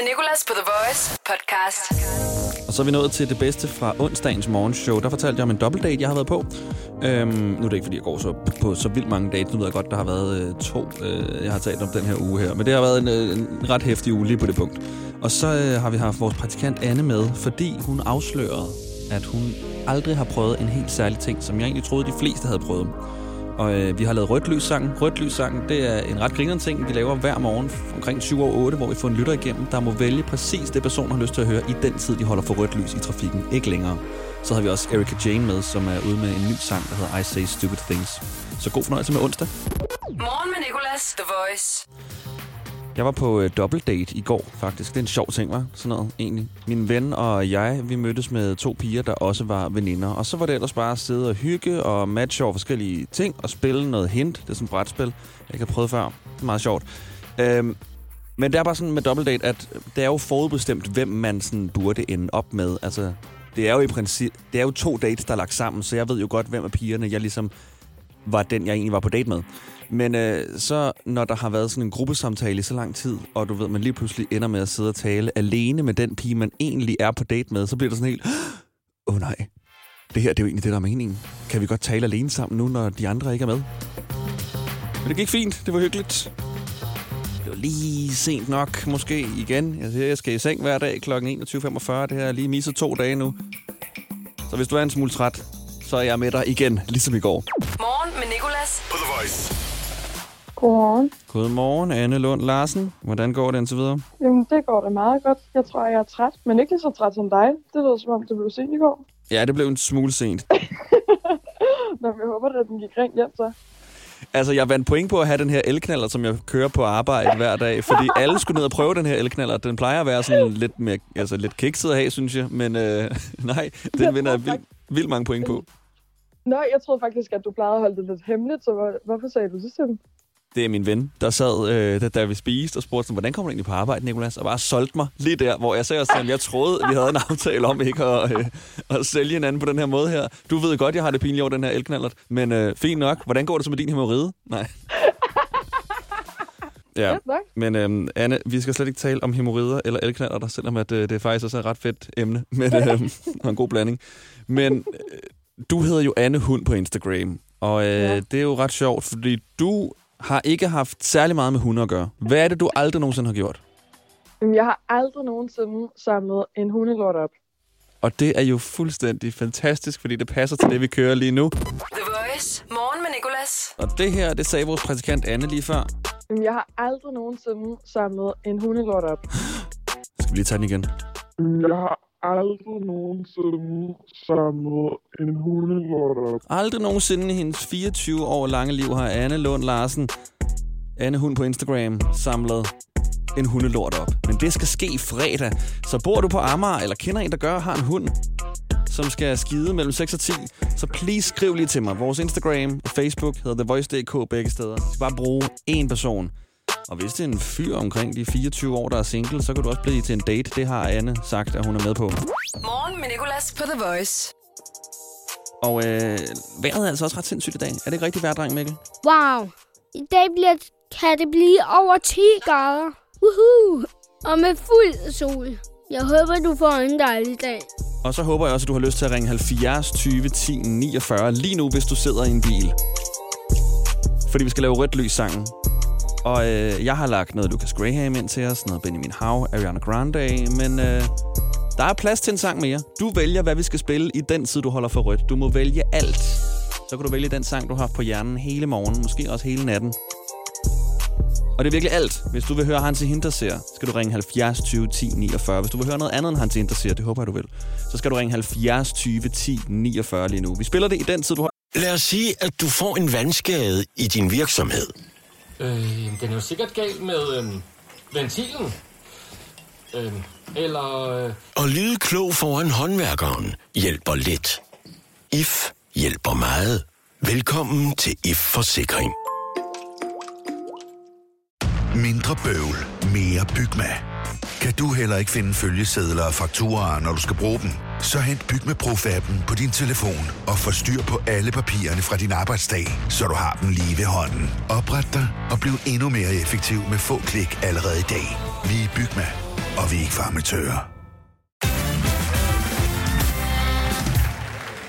Med Nicolas på The Voice podcast. Og så er vi nået til det bedste fra onsdagens morgenshow. Der fortalte jeg om en dobbeltdate, jeg har været på. Øhm, nu er det ikke, fordi jeg går så, på så vildt mange dates. Nu ved jeg godt, der har været øh, to, øh, jeg har talt om den her uge her. Men det har været en, øh, en ret hæftig uge lige på det punkt. Og så øh, har vi haft vores praktikant Anne med, fordi hun afslørede, at hun aldrig har prøvet en helt særlig ting, som jeg egentlig troede, de fleste havde prøvet. Og øh, vi har lavet rødt lys sangen. Rødt lys sangen, det er en ret grinerende ting, vi laver hver morgen omkring 7 og 8, hvor vi får en lytter igennem, der må vælge præcis det, personen har lyst til at høre i den tid, de holder for rødt lys i trafikken. Ikke længere. Så har vi også Erika Jane med, som er ude med en ny sang, der hedder I Say Stupid Things. Så god fornøjelse med onsdag. Morgen med Nicolas, The Voice. Jeg var på øh, date i går, faktisk. Det er en sjov ting, var Sådan noget, egentlig. Min ven og jeg, vi mødtes med to piger, der også var veninder. Og så var det ellers bare at sidde og hygge og matche over forskellige ting og spille noget hint. Det er sådan et brætspil, jeg ikke har prøvet før. Det er meget sjovt. Øhm, men det er bare sådan med double date, at det er jo forudbestemt, hvem man sådan burde ende op med. Altså, det er jo i princip, det er jo to dates, der er lagt sammen, så jeg ved jo godt, hvem af pigerne jeg ligesom var den, jeg egentlig var på date med. Men øh, så, når der har været sådan en gruppesamtale i så lang tid, og du ved, man lige pludselig ender med at sidde og tale alene med den pige, man egentlig er på date med, så bliver det sådan helt, åh oh, nej, det her det er jo egentlig det, der er meningen. Kan vi godt tale alene sammen nu, når de andre ikke er med? Men det gik fint, det var hyggeligt. Det var lige sent nok, måske igen. Jeg siger, jeg skal i seng hver dag kl. 21.45. Det har jeg lige misset to dage nu. Så hvis du er en smule træt, så er jeg med dig igen, ligesom i går. Morgen med Nicolas. På The Voice. Godmorgen. Godmorgen, Anne Lund Larsen. Hvordan går det indtil videre? Jamen, det går da meget godt. Jeg tror, jeg er træt, men ikke lige så træt som dig. Det lyder som om, det blev sent i går. Ja, det blev en smule sent. (laughs) Nå, jeg håber, at den gik rent hjem så. Altså, jeg vandt point på at have den her elknaller, som jeg kører på arbejde hver dag, fordi (laughs) alle skulle ned og prøve den her elknaller. Den plejer at være sådan lidt, mere, altså lidt kikset at have, synes jeg, men øh, (laughs) nej, den vinder jeg vildt, vildt mange point på. Nå, jeg troede faktisk, at du plejede at holde det lidt hemmeligt, så hvor, hvorfor sagde du det til dem? Det er min ven, der sad, øh, da, da vi spiste, og spurgte, sådan, hvordan kommer du egentlig på arbejde, Nicolas? Og bare solgte mig lige der, hvor jeg sagde at jeg troede, at vi havde en aftale om ikke at, øh, at sælge hinanden på den her måde her. Du ved godt, jeg har det pinligt over den her elknallert, men øh, fint nok. Hvordan går det så med din hemorrhide? Nej. (laughs) Ja, men øhm, Anne, vi skal slet ikke tale om hemorrider eller elknaller, selvom at, øh, det er faktisk også et ret fedt emne, (laughs) men øh, og en god blanding. Men øh, du hedder jo Anne Hund på Instagram, og øh, ja. det er jo ret sjovt, fordi du har ikke haft særlig meget med hunde at gøre. Hvad er det, du aldrig nogensinde har gjort? Jeg har aldrig nogensinde samlet en hundelort op. Og det er jo fuldstændig fantastisk, fordi det passer til det, vi kører lige nu. The Voice. Morgen med Nicolas. Og det her, det sagde vores praktikant Anne lige før. Jeg har aldrig nogensinde samlet en hundelort op. (gasps) Skal vi lige tage den igen? Jeg har aldrig nogensinde samlet en hundelort op. Aldrig nogensinde i hendes 24 år lange liv har Anne Lund Larsen, Anne Hund på Instagram, samlet en hundelort op. Men det skal ske fredag. Så bor du på Amager, eller kender en, der gør, har en hund, som skal skide mellem 6 og 10, så please skriv lige til mig. Vores Instagram og Facebook hedder TheVoice.dk begge steder. Du skal bare bruge én person. Og hvis det er en fyr omkring de 24 år, der er single, så kan du også blive til en date. Det har Anne sagt, at hun er med på. Morgen med Nicolas på The Voice. Og øh, vejret er altså også ret sindssygt i dag. Er det ikke rigtig vejrdreng, Mikkel? Wow. I dag bliver, kan det blive over 10 grader. Woohoo! Og med fuld sol. Jeg håber, du får en dejlig dag. Og så håber jeg også, at du har lyst til at ringe 70 20 10 49 lige nu, hvis du sidder i en bil. Fordi vi skal lave rødt lys sangen. Og øh, jeg har lagt noget Lucas Graham ind til os, noget Benjamin Howe, Ariana Grande, men øh, der er plads til en sang mere. Du vælger, hvad vi skal spille i den tid, du holder for rødt. Du må vælge alt. Så kan du vælge den sang, du har haft på hjernen hele morgen, måske også hele natten. Og det er virkelig alt. Hvis du vil høre Hansi Hinterseer, skal du ringe 70 20 10 49. Hvis du vil høre noget andet end Hansi Hinterseer, det håber jeg, du vil, så skal du ringe 70 20 10 49 lige nu. Vi spiller det i den tid, du har... Lad os sige, at du får en vandskade i din virksomhed. Øh, den er jo sikkert gal med øh, ventilen. Øh, eller... Øh, Og lyde klog foran håndværkeren hjælper lidt. IF hjælper meget. Velkommen til IF Forsikring. Mindre bøvl, mere Bygma. Kan du heller ikke finde følgesedler og fakturer, når du skal bruge dem? Så hent Bygma Pro-appen på din telefon og få styr på alle papirerne fra din arbejdsdag, så du har dem lige ved hånden. Opret dig og bliv endnu mere effektiv med få klik allerede i dag. Vi er Bygma, og vi er ikke farmatører.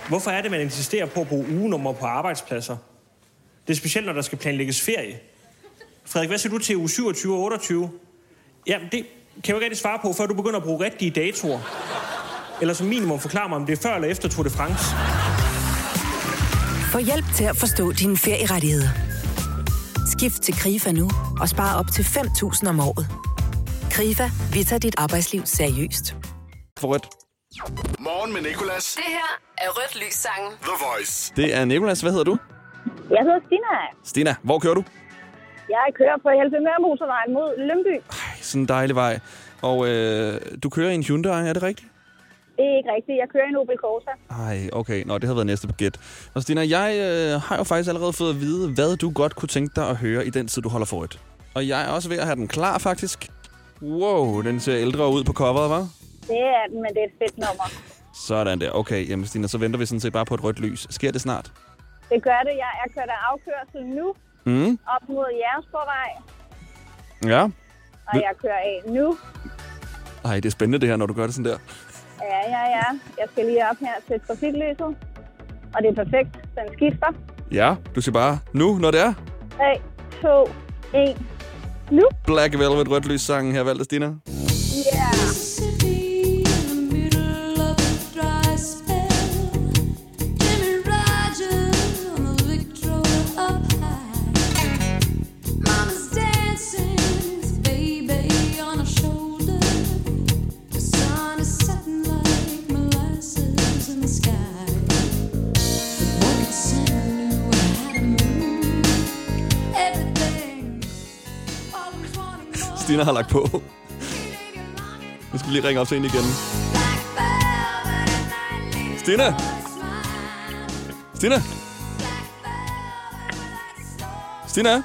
Hvorfor er det, man insisterer på at bruge ugenummer på arbejdspladser? Det er specielt, når der skal planlægges ferie. Frederik, hvad siger du til uge 27 og 28? Jamen, det kan jeg jo ikke rigtig svare på, før du begynder at bruge rigtige datoer. Eller som minimum forklare mig, om det er før eller efter Tour de France. Få hjælp til at forstå dine ferierettigheder. Skift til KRIFA nu og spar op til 5.000 om året. KRIFA, vi tager dit arbejdsliv seriøst. For rødt. Morgen med Nicolas. Det her er Rødt Lys Sangen. The Voice. Det er Nicolas. Hvad hedder du? Jeg hedder Stina. Stina, hvor kører du? Jeg kører på Helsingør Motorvejen mod Lømby. Sådan en dejlig vej. Og øh, du kører i en Hyundai, er det rigtigt? Det er ikke rigtigt. Jeg kører i en Opel Corsa. Ej, okay. Nå, det har været næste baguette. Og Stina, jeg øh, har jo faktisk allerede fået at vide, hvad du godt kunne tænke dig at høre i den tid, du holder for et. Og jeg er også ved at have den klar, faktisk. Wow, den ser ældre ud på coveret, hva'? Det er den, men det er et fedt nummer. Sådan der. Okay, jamen Stina, så venter vi sådan set bare på et rødt lys. Sker det snart? Det gør det. Jeg er kørt af afkørsel nu Mm. op mod Jægersborgvej, Ja. Og jeg kører af nu. Ej, det er spændende det her, når du gør det sådan der. Ja, ja, ja. Jeg skal lige op her til trafiklyset. Og det er perfekt. Den skifter. Ja, du siger bare nu, når det er. 3, 2, 1. Nu. Black Velvet rødt lys sangen her, valgt af Stina. Yeah. Stina har lagt på. Nu skal vi lige ringe op til hende igen. Stina! Stina! Stina? Yes,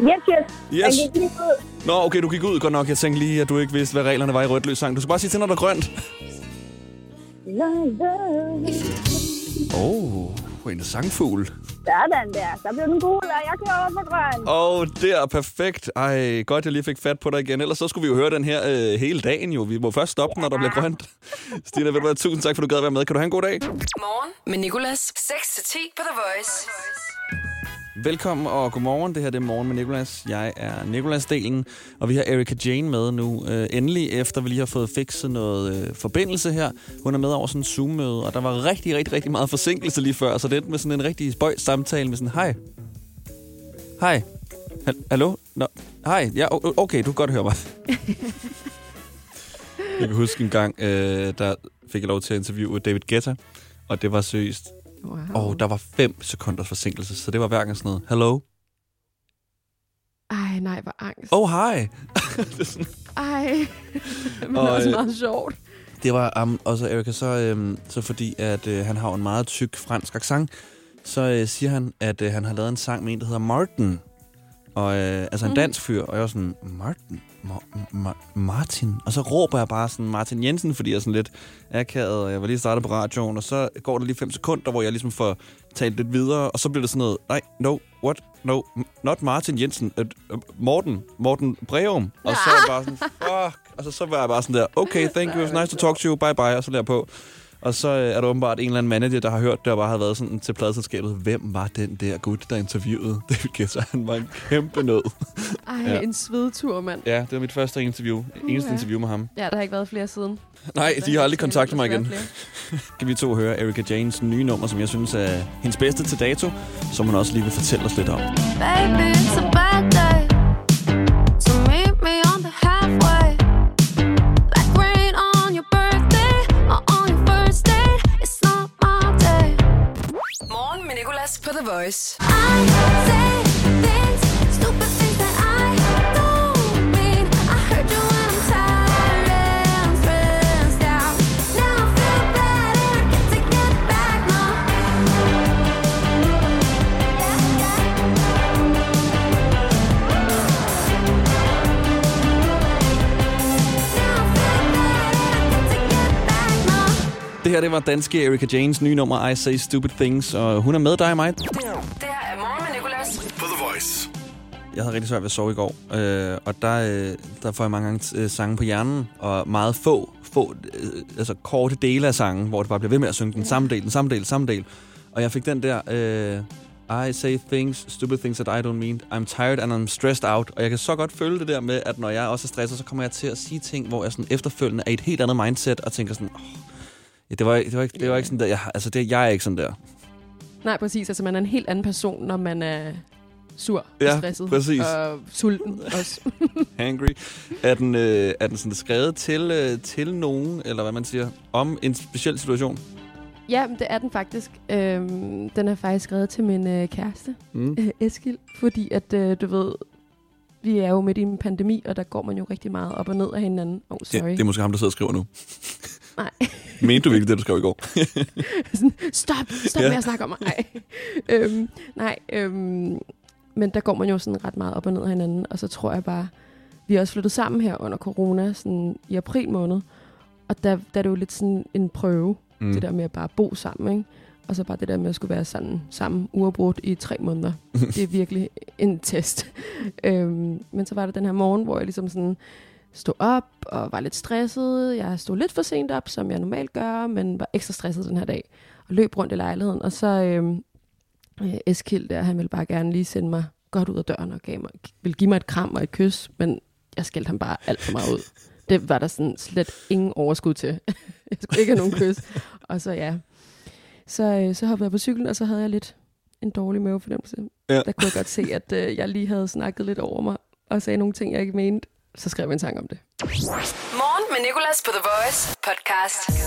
yes. Yes. Jeg gik lige ud. Nå, okay, du gik ud godt nok. Jeg tænkte lige, at du ikke vidste, hvad reglerne var i rødt sang. Du skal bare sige til, når der er grønt. Åh, oh, en sangfugl. Sådan der. Så blev den gul, og jeg kører over på grøn. Åh, oh, det er perfekt. Ej, godt, jeg lige fik fat på dig igen. Ellers så skulle vi jo høre den her øh, hele dagen jo. Vi må først stoppe, når der bliver grønt. (laughs) Stina, ved du hvad, tusind tak, for du gad at være med. Kan du have en god dag? Morgen med Nicolas. 6-10 på The Voice. Velkommen og godmorgen. Det her det er Morgen med Nicolas. Jeg er Nicolas-delen, og vi har Erika Jane med nu. Øh, endelig, efter vi lige har fået fikset noget øh, forbindelse her. Hun er med over sådan en Zoom-møde, og der var rigtig, rigtig, rigtig meget forsinkelse lige før, så det endte med sådan en rigtig spøjs samtale med sådan, hej. Hej. Ha- Hallo? Nå. Hej. Ja, okay, du kan godt høre mig. (laughs) jeg kan huske en gang, øh, der fik jeg lov til at interviewe David Guetta, og det var seriøst. Wow. Og der var 5 sekunders forsinkelse, så det var hver gang sådan noget. Hello? Ej, nej, hvor angst. Oh, hi. (laughs) Ej, (laughs) men Og, også øh, meget sjovt. Det var um, også Erika, så, øhm, så fordi, at øh, han har en meget tyk fransk accent, så øh, siger han, at øh, han har lavet en sang med en, der hedder Martin. Og, øh, altså en Mm. dansk fyr, og jeg var sådan, Martin? Ma- Ma- Martin? Og så råber jeg bare sådan, Martin Jensen, fordi jeg er sådan lidt akavet, og jeg var lige startet på radioen, og så går der lige fem sekunder, hvor jeg ligesom får talt lidt videre, og så bliver det sådan noget, nej, no, what, no, not Martin Jensen, uh, Morten, Morten Breum. Og så er jeg bare sådan, (laughs) fuck, og så, så var jeg bare sådan der, okay, thank you, it was nice to talk to you, bye bye, og så lader jeg på. Og så øh, er der åbenbart en eller anden manager, der har hørt det, og bare har været sådan til pladselskabet. Hvem var den der gut, der interviewede (laughs) David Guetta? Han var en kæmpe nød. Ej, Ja. en svedtur, mand. Ja, det var mit første interview. Eneste Uha. interview med ham. Ja, der har ikke været flere siden. Nej, de har aldrig kontaktet mig igen. (laughs) kan vi to høre Erika Janes nye nummer, som jeg synes er hendes bedste til dato, som hun også lige vil fortælle os lidt om. Baby, The Voice. Her, det var danske Erika Janes nye nummer, I Say Stupid Things, og hun er med dig og mig. Det her er Morgen med Nicolas. På The Voice. jeg havde rigtig svært ved at sove i går, øh, og der, øh, der får jeg mange gange øh, sange på hjernen, og meget få, få øh, altså korte dele af sangen, hvor det bare bliver ved med at synge den samme del, den samme del, samme del. Og jeg fik den der, øh, I say things, stupid things that I don't mean, I'm tired and I'm stressed out. Og jeg kan så godt føle det der med, at når jeg også er stresset, så kommer jeg til at sige ting, hvor jeg sådan efterfølgende er i et helt andet mindset, og tænker sådan, oh, ja, det, var, det, var ikke, det var ikke sådan der, jeg, altså det, jeg er ikke sådan der. Nej, præcis. Altså, man er en helt anden person, når man er sur Ja, og stresset. præcis. Og sulten også. (laughs) Hangry. Er den, øh, er den sådan skrevet til, øh, til nogen, eller hvad man siger, om en speciel situation? ja, men det er den faktisk. Øhm, den er faktisk skrevet til min øh, kæreste, Mm. (laughs) øh, Eskil. Fordi at, øh, du ved, vi er jo midt i en pandemi, og der går man jo rigtig meget op og ned af hinanden. Oh, Det, sorry. det er måske ham, der sidder og skriver nu. (laughs) Nej. (laughs) Mente du virkelig det, du skrev i går? (laughs) sådan, stop, stop Ja. med at snakke om mig. Nej, (laughs) øhm, nej øhm, men der går man jo sådan ret meget op og ned af hinanden, og så tror jeg bare, vi er også flyttet sammen her under corona, sådan i april måned, og der, der er det jo lidt sådan en prøve, Mm. det der med at bare bo sammen, ikke? Og så bare det der med at skulle være sådan sammen uafbrudt i tre måneder. det er virkelig en test. øhm, men så var det den her morgen, hvor jeg ligesom sådan stod op og var lidt stresset. Jeg stod lidt for sent op, som jeg normalt gør, men var ekstra stresset den her dag. Og løb rundt i lejligheden. Og så øhm, øh, Eskild der, han ville bare gerne lige sende mig godt ud af døren og gav mig, ville give mig et kram og et kys, men jeg skældte ham bare alt for meget ud. Det var der sådan slet ingen overskud til. (laughs) jeg skulle ikke have nogen kys. Og så ja, så, øh, så hoppede jeg på cyklen, og så havde jeg lidt en dårlig mavefornemmelse. Ja. Der kunne jeg godt se, at øh, jeg lige havde snakket lidt over mig, og sagde nogle ting, jeg ikke mente. Så skrev jeg en sang om det. Morgen med Nicolas på The Voice podcast.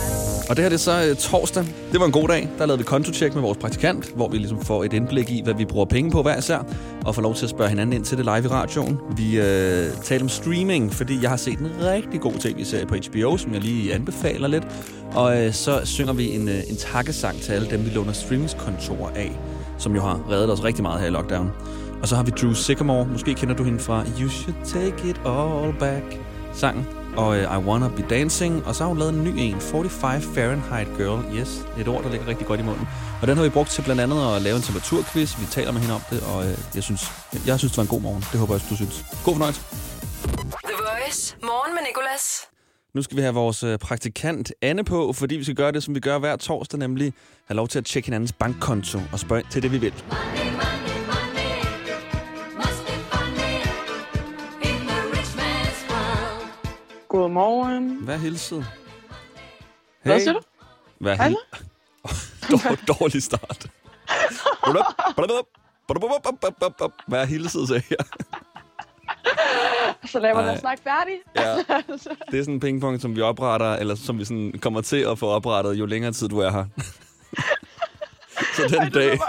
Og det her det er så øh, torsdag. Det var en god dag. Der lavede vi kontotjek med vores praktikant, hvor vi ligesom får et indblik i, hvad vi bruger penge på hver især, og får lov til at spørge hinanden ind til det live i radioen. Vi øh, taler om streaming, fordi jeg har set en rigtig god tv-serie på HBO, som jeg lige anbefaler lidt. Og øh, så synger vi en, øh, en takkesang til alle dem, vi låner streamingskontorer af, som jo har reddet os rigtig meget her i lockdown. Og så har vi Drew Sycamore. Måske kender du hende fra You Should Take It All Back sangen. Og uh, I Wanna Be Dancing. Og så har hun lavet en ny en, 45 Fahrenheit Girl. Yes, et ord, der ligger rigtig godt i munden. Og den har vi brugt til blandt andet at lave en temperaturquiz. Vi taler med hende om det, og uh, jeg, synes, jeg synes, det var en god morgen. Det håber jeg også, du synes. God fornøjelse. The Voice. Morgen med Nicolas. Nu skal vi have vores øh, praktikant Anne på, fordi vi skal gøre det, som vi gør hver torsdag, nemlig have lov til at tjekke hinandens bankkonto og spørge til det, vi vil. Godmorgen. Hvad er hilset? Hvad siger du? Hvad hil- (laughs) Dår, dårlig start. (laughs) Hvad er hilset, sagde jeg. (laughs) Så lad mig da snakke færdig. Ja. Det er sådan en pingpong, som vi opretter, eller som vi sådan kommer til at få oprettet, jo længere tid du er her. (laughs) Så den dag,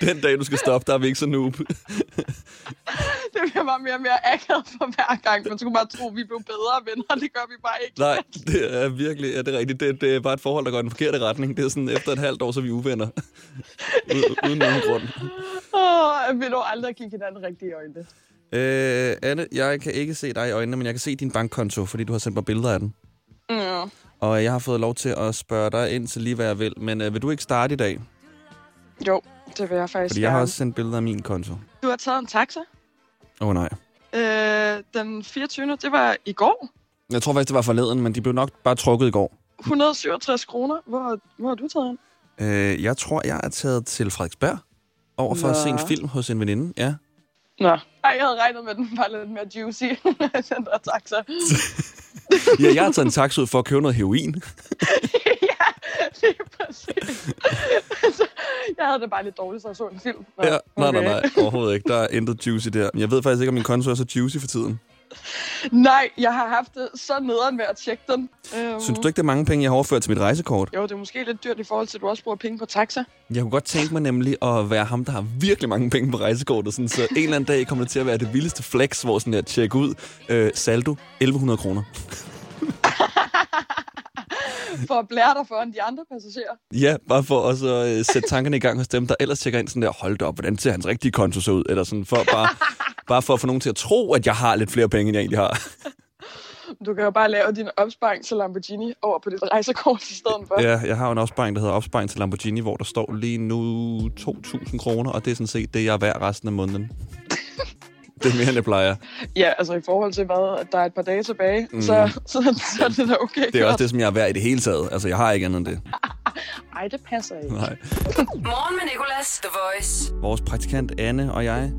den dag, du skal stoppe, der er vi ikke så noob. (laughs) det bliver bare mere og mere akavet for hver gang. Man skulle bare tro, at vi blev bedre venner. Det gør vi bare ikke. Nej, det er virkelig ja, det er rigtigt. Det, det er bare et forhold, der går i den forkerte retning. Det er sådan, efter et halvt år, så er vi uvenner. (laughs) U- uden nogen grund. Åh, vil du aldrig kigge hinanden rigtigt i øjnene? Øh, Anne, jeg kan ikke se dig i øjnene, men jeg kan se din bankkonto, fordi du har sendt mig billeder af den. Ja. Og jeg har fået lov til at spørge dig ind til lige, hvad jeg vil. Men øh, vil du ikke starte i dag? Jo, det vil jeg faktisk Fordi jeg har gerne. også sendt billeder af min konto. Du har taget en taxa. Åh oh, nej. Øh, den 24. Det var i går. Jeg tror faktisk, det var forleden, men de blev nok bare trukket i går. 167 kroner. Hvor, hvor har du taget hen? Øh, jeg tror, jeg er taget til Frederiksberg over for at se en Nå. film hos en veninde. Ja. Nå. Ej, jeg havde regnet med, at den var lidt mere juicy. (laughs) den der taxa. (laughs) ja, jeg har taget en taxa ud for at købe noget heroin. (laughs) Lige præcis. (laughs) jeg havde det bare lidt dårligt, så jeg så en film. Nå, Ja, nej, nej, okay. nej, overhovedet ikke. Der er intet juicy der. Jeg ved faktisk ikke, om min konto er så juicy for tiden. Nej, jeg har haft det så nederen med at tjekke den. Øhm, Synes du ikke, det er mange penge, jeg har overført til mit rejsekort? Jo, det er måske lidt dyrt i forhold til, at du også bruger penge på taxa. Jeg kunne godt tænke mig nemlig at være ham, der har virkelig mange penge på rejsekortet. Sådan, så en eller anden dag kommer det til at være det vildeste flex, hvor sådan der tjek ud. Øh, saldo, 1100 kroner. (laughs) For at blære dig foran de andre passagerer. Ja, bare for også at øh, sætte tankerne i gang hos dem, der ellers tjekker ind sådan der, hold da op, hvordan ser hans rigtige konto så ud? Eller sådan, for bare, (laughs) bare for at få nogen til at tro, at jeg har lidt flere penge, end jeg egentlig har. (laughs) Du kan jo bare lave din opsparing til Lamborghini over på dit rejsekort i stedet for. Ja, jeg har jo en opsparing, der hedder opsparing til Lamborghini, hvor der står lige nu 2.000 kroner, og det er sådan set det, jeg er værd resten af måneden. Det er mere, end jeg plejer. Ja, altså i forhold til hvad, at der er et par dage tilbage, Mm. så, så, så er det da okay. Det er også det, som jeg er værd i det hele taget. Altså, jeg har ikke andet end det. (laughs) Ej, det passer ikke. Nej. Morgen med Nicolas, The Voice. Vores praktikant Anne og jeg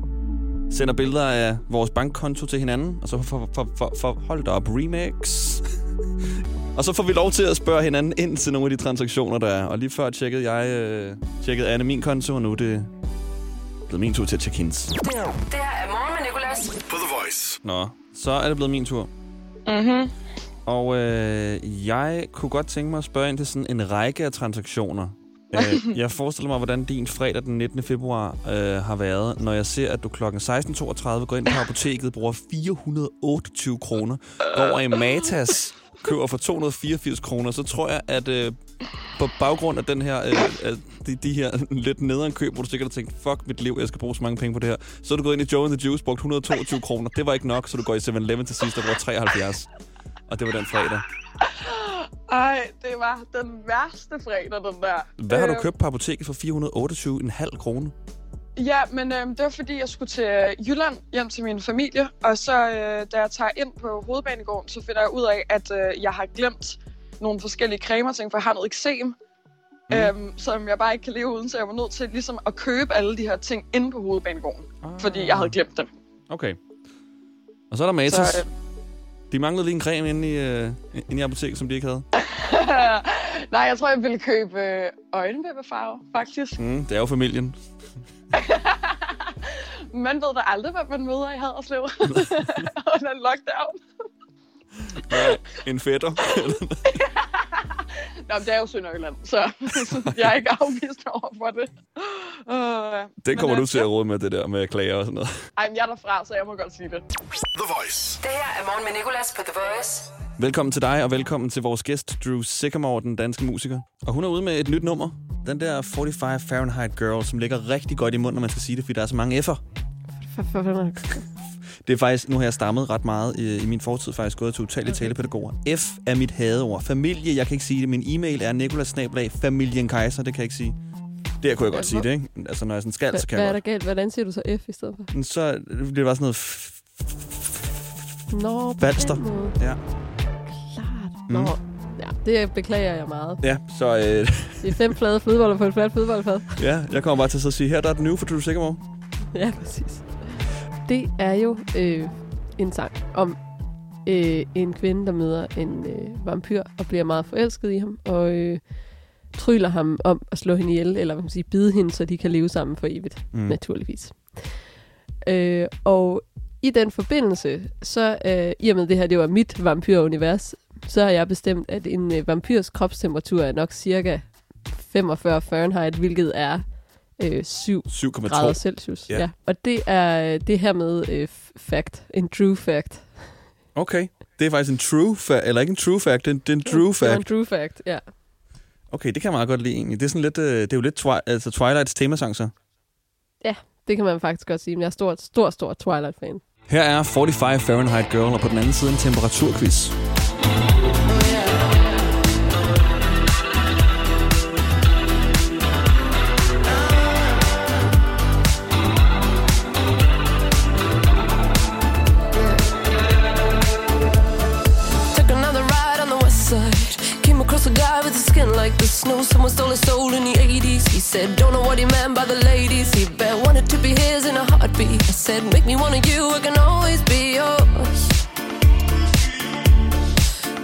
sender billeder af vores bankkonto til hinanden, og så for, for, for, for hold da op, remix. (laughs) og så får vi lov til at spørge hinanden ind til nogle af de transaktioner, der er. Og lige før tjekkede jeg øh, tjekkede Anne min konto, og nu er det blevet min tur til at tjekke hendes. Det her er Morgen med Nicolas. På The Voice. Nå, så er det blevet min tur. Mm-hmm. Og øh, jeg kunne godt tænke mig at spørge ind til sådan en række af transaktioner. (laughs) Øh, jeg forestiller mig, hvordan din fredag den 19. februar øh, har været, når jeg ser, at du kl. 16.32 går ind på apoteket, bruger 428 kroner, går over i Matas, køber for 284 kroner, så tror jeg, at øh, på baggrund af den her, øh, øh, de, de her lidt nederen køb, hvor du sikkert har tænkt, fuck mit liv, jeg skal bruge så mange penge på det her, så er du gået ind i Joe and the Juice, brugt 122 kroner. Det var ikke nok, så du går i 7-Eleven til sidst og bruger 73. Og det var den fredag. Ej, det var den værste fredag, den der. Hvad har du Øhm, købt på apoteket for 428,5 kroner? Ja, men øh, det var fordi, jeg skulle til øh, Jylland hjem til min familie, og så øh, da jeg tager ind på hovedbanegården, så finder jeg ud af, at øh, jeg har glemt nogle forskellige cremer ting, for jeg har noget eksem, mm. øhm, som jeg bare ikke kan leve uden, så jeg var nødt til ligesom at købe alle de her ting inde på hovedbanegården, ah. fordi jeg havde glemt dem. Okay. Og så er der Matas. Så, øh, De manglede lige en creme inde i, øh, inde i apoteket, som de ikke havde. (laughs) Nej, jeg tror, jeg ville købe øh, øjenvippefarve, faktisk. Mm, det er jo familien. (laughs) Man ved da aldrig, hvad man møder i Haderslev (laughs) under lockdown. En fætter. (laughs) Nå, men det er jo Sønderjylland, så, (laughs) jeg er ikke afvist over for det. Uh, det kommer du til at råde med, det der med klager og sådan noget. Ej, men jeg er derfra, så jeg må godt sige det. The Voice. Det her er Morgen med Nicolas på The Voice. Velkommen til dig, og velkommen til vores gæst, Drew Sycamore, den danske musiker. Og hun er ude med et nyt nummer. Den der 45 Fahrenheit Girl, som ligger rigtig godt i munden, når man skal sige det, fordi der er så mange F'er. Det er faktisk, nu har jeg stammet ret meget i, i min fortid, faktisk gået til utallige okay. talepædagoger. F er mit hadeord. Familie, jeg kan ikke sige det. Min e-mail er nikolas familien Kaiser, det kan jeg ikke sige. Det kunne jeg godt sige det, ikke? Altså, når jeg sådan skal, så kan Hvad jeg er der galt? Hvordan siger du så F i stedet for? Så bliver det bare sådan noget Nå, på den måde. Ja. Nå, Mm. ja, det beklager jeg meget. Ja, så øh, (laughs) Det er fem flade fodboller på et fladt fodboldfad. ja, jeg kommer bare til at sige, her der er den nye for Drew Sycamore. Ja, præcis. Det er jo øh, en sang om øh, en kvinde, der møder en øh, vampyr og bliver meget forelsket i ham, og øh, tryller ham om at slå hende ihjel, eller hvad man siger, bide hende, så de kan leve sammen for evigt, Mm. mm. naturligvis. Øh, og i den forbindelse, så øh, i og med det her, det var mit vampyrunivers, så har jeg bestemt, at en øh, vampyrs kropstemperatur er nok cirka 45 Fahrenheit, hvilket er øh, 7 7,2. grader Celsius. Ja. Ja. Og det er det her med øh, fact, en true fact. Okay. Det er faktisk en true fact, eller ikke en true fact, det er en, det er en true Det var en fact. true fact, ja. Okay, det kan jeg meget godt lide egentlig. Det er sådan lidt, øh, det er jo lidt twi- altså Twilights temasang så. Ja, det kan man faktisk godt sige, men jeg er stor, stor, stor Twilight-fan. Her er 45 Fahrenheit Girl, og på den anden side en temperaturquiz. Skin like. Someone stole his soul in the 80s. He said, Don't know what he meant by the ladies. He bet wanted to be his in a heartbeat. I said, Make me one of you, I can always be yours.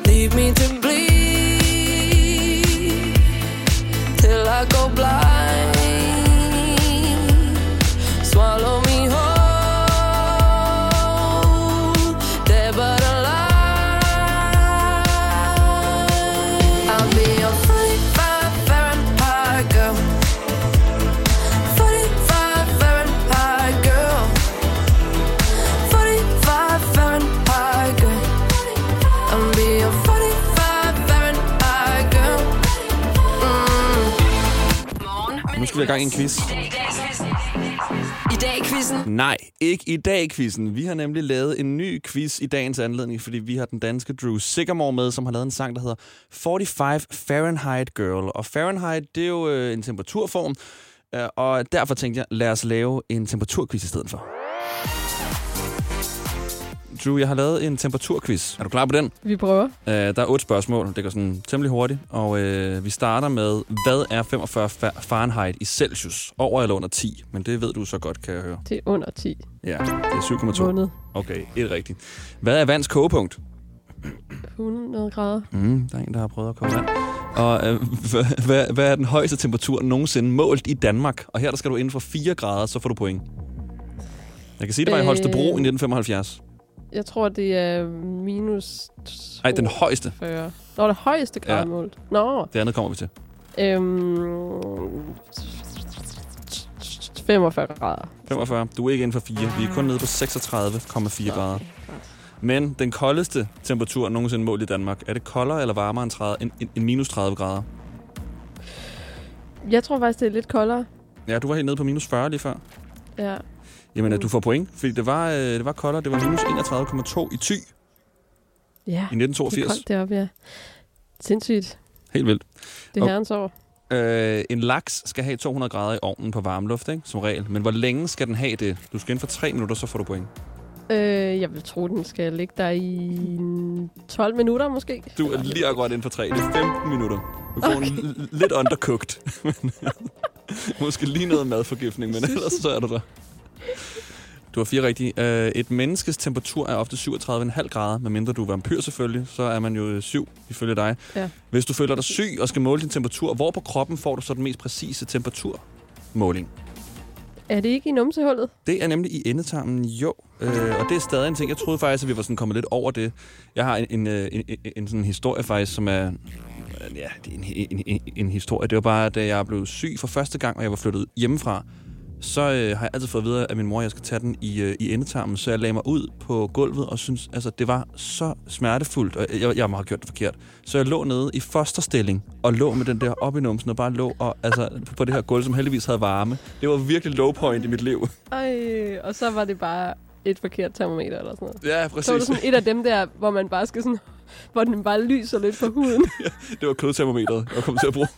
Leave me to bleed till I go blind. Skal vi have gang i en quiz. I dag quizzen. Nej, ikke i dag quizzen. Vi har nemlig lavet en ny quiz i dagens anledning, fordi vi har den danske Drew Sycamore med, som har lavet en sang, der hedder 45 Fahrenheit Girl. Og Fahrenheit, det er jo øh, en temperaturform, øh, og derfor tænkte jeg, lad os lave en temperaturquiz i stedet for. Drew, jeg har lavet en temperaturquiz. Er du klar på den? Vi prøver. Øh, der er otte spørgsmål. Det går sådan temmelig hurtigt. Og øh, vi starter med, hvad er 45 fa- Fahrenheit i Celsius? Over eller under 10? Men det ved du så godt, kan jeg høre. Det er under 10. Ja, det er 7,2. Vundet. Okay, et rigtigt. Hvad er vands kogepunkt? 100 grader. Mm, der er en, der har prøvet at koge vand. Og øh, (laughs) hvad, hvad, hvad er den højeste temperatur nogensinde målt i Danmark? Og her der skal du inden for 4 grader, så får du point. Jeg kan sige, det var i Øh. Holstebro i 1975. Jeg tror, det er minus... Nej, den højeste. 40. Nå, det højeste grad Ja. målt. Nå. Det andet kommer vi til. Øhm, 45 grader. 45. Du er ikke inden for 4. Vi er kun nede på 36,4 grader. Men den koldeste temperatur nogensinde målt i Danmark, er det koldere eller varmere end, 30, end, end, minus 30 grader? Jeg tror faktisk, det er lidt koldere. Ja, du var helt nede på minus 40 lige før. Ja. Jamen, mm. du får point, fordi det var, øh, det var koldere. Det var minus 31,2 i Thy. Ja. I 1982. Det er deroppe, ja. Sindssygt. Helt vildt. Det er herrens år. Øh, en laks skal have 200 grader i ovnen på varmluft, ikke? som regel. Men hvor længe skal den have det? Du skal inden for 3 minutter, så får du point. Øh, jeg vil tro, den skal ligge der i 12 minutter måske. Du er lige akkurat inden for 3. Det er 15 minutter. Du får okay. en lidt undercooked. (laughs) Måske lige noget madforgiftning, men ellers så er du der. Du har fire rigtige. Øh, et menneskes temperatur er ofte 37,5 grader, medmindre du er vampyr selvfølgelig, så er man jo 7 ifølge dig. Ja. Hvis du føler dig syg og skal måle din temperatur, hvor på kroppen får du så den mest præcise temperaturmåling? Er det ikke i numsehullet? Det er nemlig i endetarmen, jo. Øh, og det er stadig en ting. Jeg troede faktisk, at vi var sådan kommet lidt over det. Jeg har en, en, øh, en, en, en sådan historie faktisk, som er... øh, Ja, det er en, en, en, en historie. Det var bare, da jeg blev syg for første gang, og jeg var flyttet hjemmefra, så øh, har jeg altid fået at vide af min mor, at jeg skal tage den i, øh, i endetarmen. Så jeg lagde mig ud på gulvet og synes, altså, det var så smertefuldt. Og jeg, jeg må have gjort det forkert. Så jeg lå nede i fosterstilling og lå med den der op i numsen og bare lå og, altså, på det her gulv, som heldigvis havde varme. Det var virkelig low point i mit liv. Ej, og så var det bare et forkert termometer eller sådan noget. Ja, præcis. Så var det sådan et af dem der, hvor man bare skal sådan, hvor den bare lyser lidt på huden. (laughs) Det var kødtermometeret, jeg kom til at bruge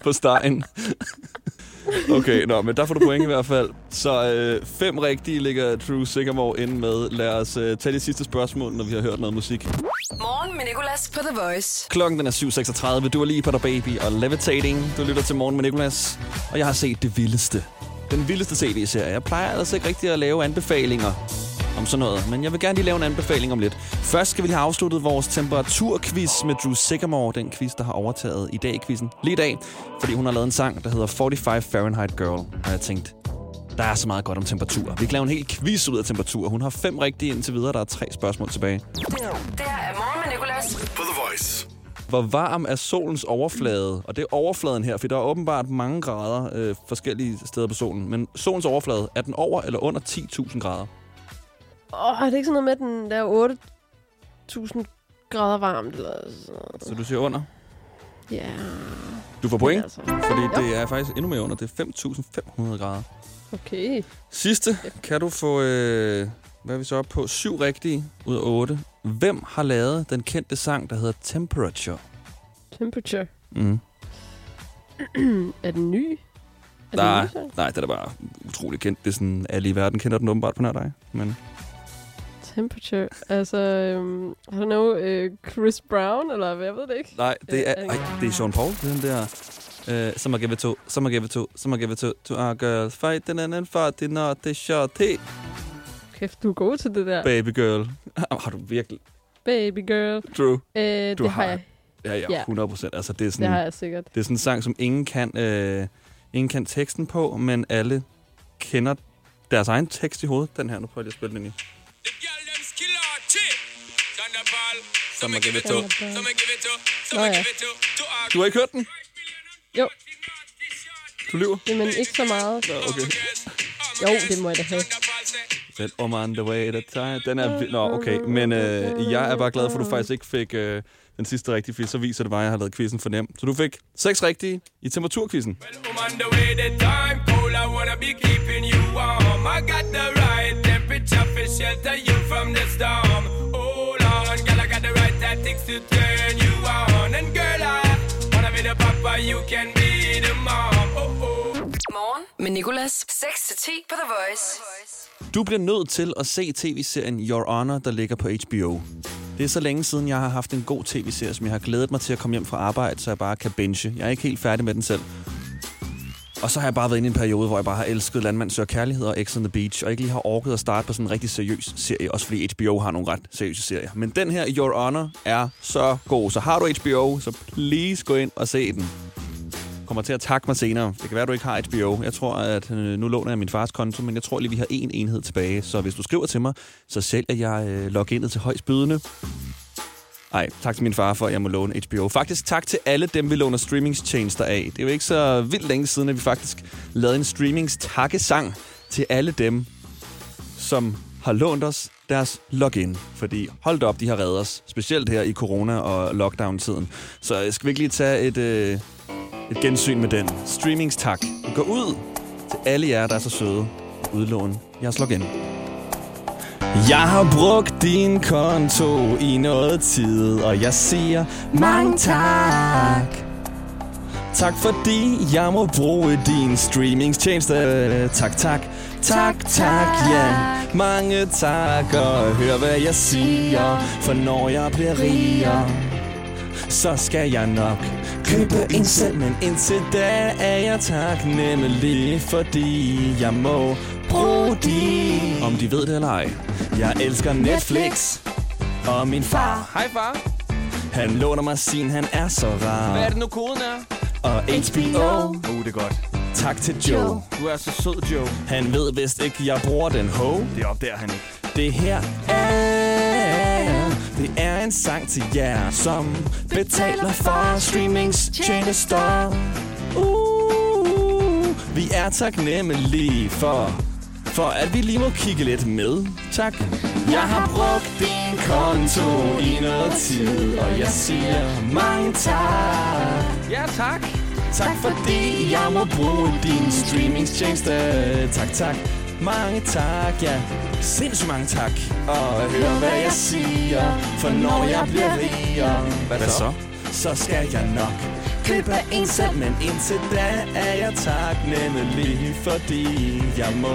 på stegen. (laughs) Okay, nå, men der får du point i hvert fald. Så øh, fem rigtige ligger True Sigamore inde med. Lad os øh, tage de sidste spørgsmål, når vi har hørt noget musik. Morgen med Nicolas på The Voice. Klokken den er 7.36. Du er lige på der baby og levitating. Du lytter til Morgen med Nicolas. Og jeg har set det vildeste. Den vildeste tv-serie. Jeg plejer altså ikke rigtig at lave anbefalinger om sådan noget. Men jeg vil gerne lige lave en anbefaling om lidt. Først skal vi lige have afsluttet vores temperaturquiz med Drew Sigamore. Den quiz, der har overtaget i dag quizzen. Lige i dag, fordi hun har lavet en sang, der hedder 45 Fahrenheit Girl. Og jeg tænkte, der er så meget godt om temperatur. Vi kan lave en hel quiz ud af temperatur. Hun har fem rigtige indtil videre. Der er tre spørgsmål tilbage. Det her er Morgen med Nicolas. På The Voice. Hvor varm er solens overflade? Og det er overfladen her, for der er åbenbart mange grader øh, forskellige steder på solen. Men solens overflade, er den over eller under 10.000 grader? Åh, er det ikke sådan noget med, den der 8.000 grader varmt? Eller sådan? Så du siger under? Ja. Du får point, altså, fordi jo. det er faktisk endnu mere under. Det er 5.500 grader. Okay. Sidste kan du få, øh, hvad er vi så oppe på? Syv rigtige ud af otte. Hvem har lavet den kendte sang, der hedder Temperature? Temperature. Mm. (clears throat) er den ny? Er Nej, den ny sang? nej, det er bare utrolig kendt. Det er sådan, alle i verden kender den åbenbart på nær dig. Men Temperature. Altså, øhm, I don't know, øh, Chris Brown, eller hvad, jeg ved det ikke. nej, det er, Øh, ej, det er Sean Paul. Det er den der... Uh, some give it to, some give it to, some give it to, to our girls. Fighting and fighting, not the shot. Hey, Kæft, du er god til det der. baby girl. (laughs) har du virkelig... Baby girl. True. Øh, Du det har jeg. Ja, ja, Ja. 100 procent. Altså, det er sådan, Det har jeg sikkert. Det er sådan en sang, som ingen kan, øh, ingen kan teksten på, men alle kender deres egen tekst i hovedet. Den her, nu prøver jeg lige at spille den i. Some give it to. Nå ja. Du har ikke hørt den? Jo. Du lyver? Jamen, ikke så meget. Nå, okay. Jo, det må jeg da have. I'm on the way at time. Den er... Nå, okay. Men øh, jeg er bare glad for, at du faktisk ikke fik øh, den sidste rigtige quiz. Så viser det bare, at jeg har lavet quizzen for nem. Så du fik seks rigtige i temperaturquizzen. I'm on the way, the time cold. I wanna be keeping you warm. I got the right temperature for shelter you from the storm. To turn you on. And girl, I wanna be the papa, you can be the mom. Oh, oh. Morgen med Nicolas. 6-10 på The Voice. Du bliver nødt til at se tv-serien Your Honor, der ligger på HBO. Det er så længe siden, jeg har haft en god tv-serie, som jeg har glædet mig til at komme hjem fra arbejde, så jeg bare kan binge. Jeg er ikke helt færdig med den selv. Og så har jeg bare været inde i en periode, hvor jeg bare har elsket Landmand Søger Kærlighed og X on the Beach, og ikke lige har orket at starte på sådan en rigtig seriøs serie, også fordi HBO har nogle ret seriøse serier. Men den her, Your Honor, er så god. Så har du HBO, så please gå ind og se den. Kommer til at takke mig senere. Det kan være, du ikke har HBO. Jeg tror, at øh, nu låner jeg min fars konto, men jeg tror lige, vi har én enhed tilbage. Så hvis du skriver til mig, så sælger jeg øh, loginet til højst bydende. Nej, tak til min far for, at jeg må låne HBO. Faktisk tak til alle dem, vi låner streamingstjenester af. Det er jo ikke så vildt længe siden, at vi faktisk lavede en streamingstakkesang til alle dem, som har lånt os deres login. Fordi hold op, de har reddet os. Specielt her i corona- og lockdown-tiden. Så jeg skal vi ikke lige tage et, øh, et gensyn med den. Streamingstak. Gå ud til alle jer, der er så søde. Udlån jeres login. Jeg har brugt din konto i noget tid, og jeg siger mange tak. Tak fordi jeg må bruge din streamingstjeneste. Tak, tak, tak, tak, ja. Mange tak, og hør hvad jeg siger, for når jeg bliver rigere, så skal jeg nok købe en selv, men indtil da er jeg taknemmelig, fordi jeg må bruge din. Om de ved det eller ej. Jeg elsker Netflix, og min far, hej far, han låner mig sin, han er så rar. Hvad er det nu, koden er? Og HBO. Uh, det er godt. Tak til Joe. Du er så sød, Joe. Han ved vist ikke, jeg bruger den ho. Det opdager han ikke. Det her er, det er en sang til jer, som betaler for streamingstjenester. Uh, vi er taknemmelige for, for at vi lige må kigge lidt med. Tak. Jeg har brugt din konto i noget tid, og jeg siger mange tak. Ja, tak. Tak fordi jeg må bruge din streamingstjeneste. Tak, tak. Mange tak, ja. Sindssygt mange tak. Og hør hvad jeg siger, for når jeg bliver rigere, hvad, hvad så? Så skal jeg nok købe en selv, men indtil da er jeg taknemmelig, fordi jeg må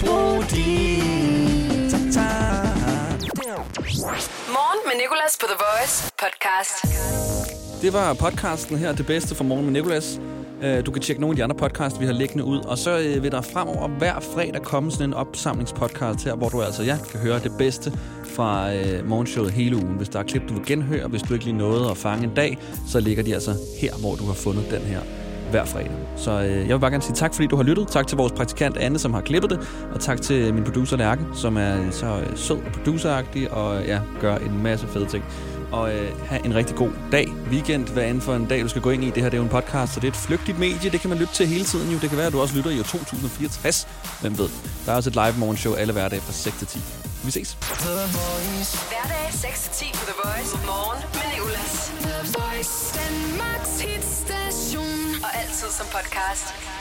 bruge din. Tak. Morgen med Nicolas på The Voice podcast. Det var podcasten her, det bedste for morgen med Nicolas. Øh, du kan tjekke nogle af de andre podcasts, vi har liggende ud. Og så øh, vil der fremover hver fredag komme sådan en opsamlingspodcast her, hvor du altså ja, kan høre det bedste fra øh, morgenshowet hele ugen. Hvis der er klip, du vil genhøre, hvis du ikke lige nåede at fange en dag, så ligger de altså her, hvor du har fundet den her hver fredag. Så øh, jeg vil bare gerne sige tak, fordi du har lyttet. Tak til vores praktikant Anne, som har klippet det. Og tak til min producer Lærke, som er så øh, sød og produceragtig og øh, ja, gør en masse fede ting. Og øh, have en rigtig god dag, weekend, hvad end for en dag, du skal gå ind i. Det her det er jo en podcast, så det er et flygtigt medie. Det kan man lytte til hele tiden jo. Det kan være, at du også lytter i år 2064. Hvem ved? Der er også et live morgenshow alle hverdage fra 6 til 10. Vi ses. Hverdag 6-10 på The Voice. Morgen med Nicolas. The Voice. Danmarks hitstation. Altid som podcast.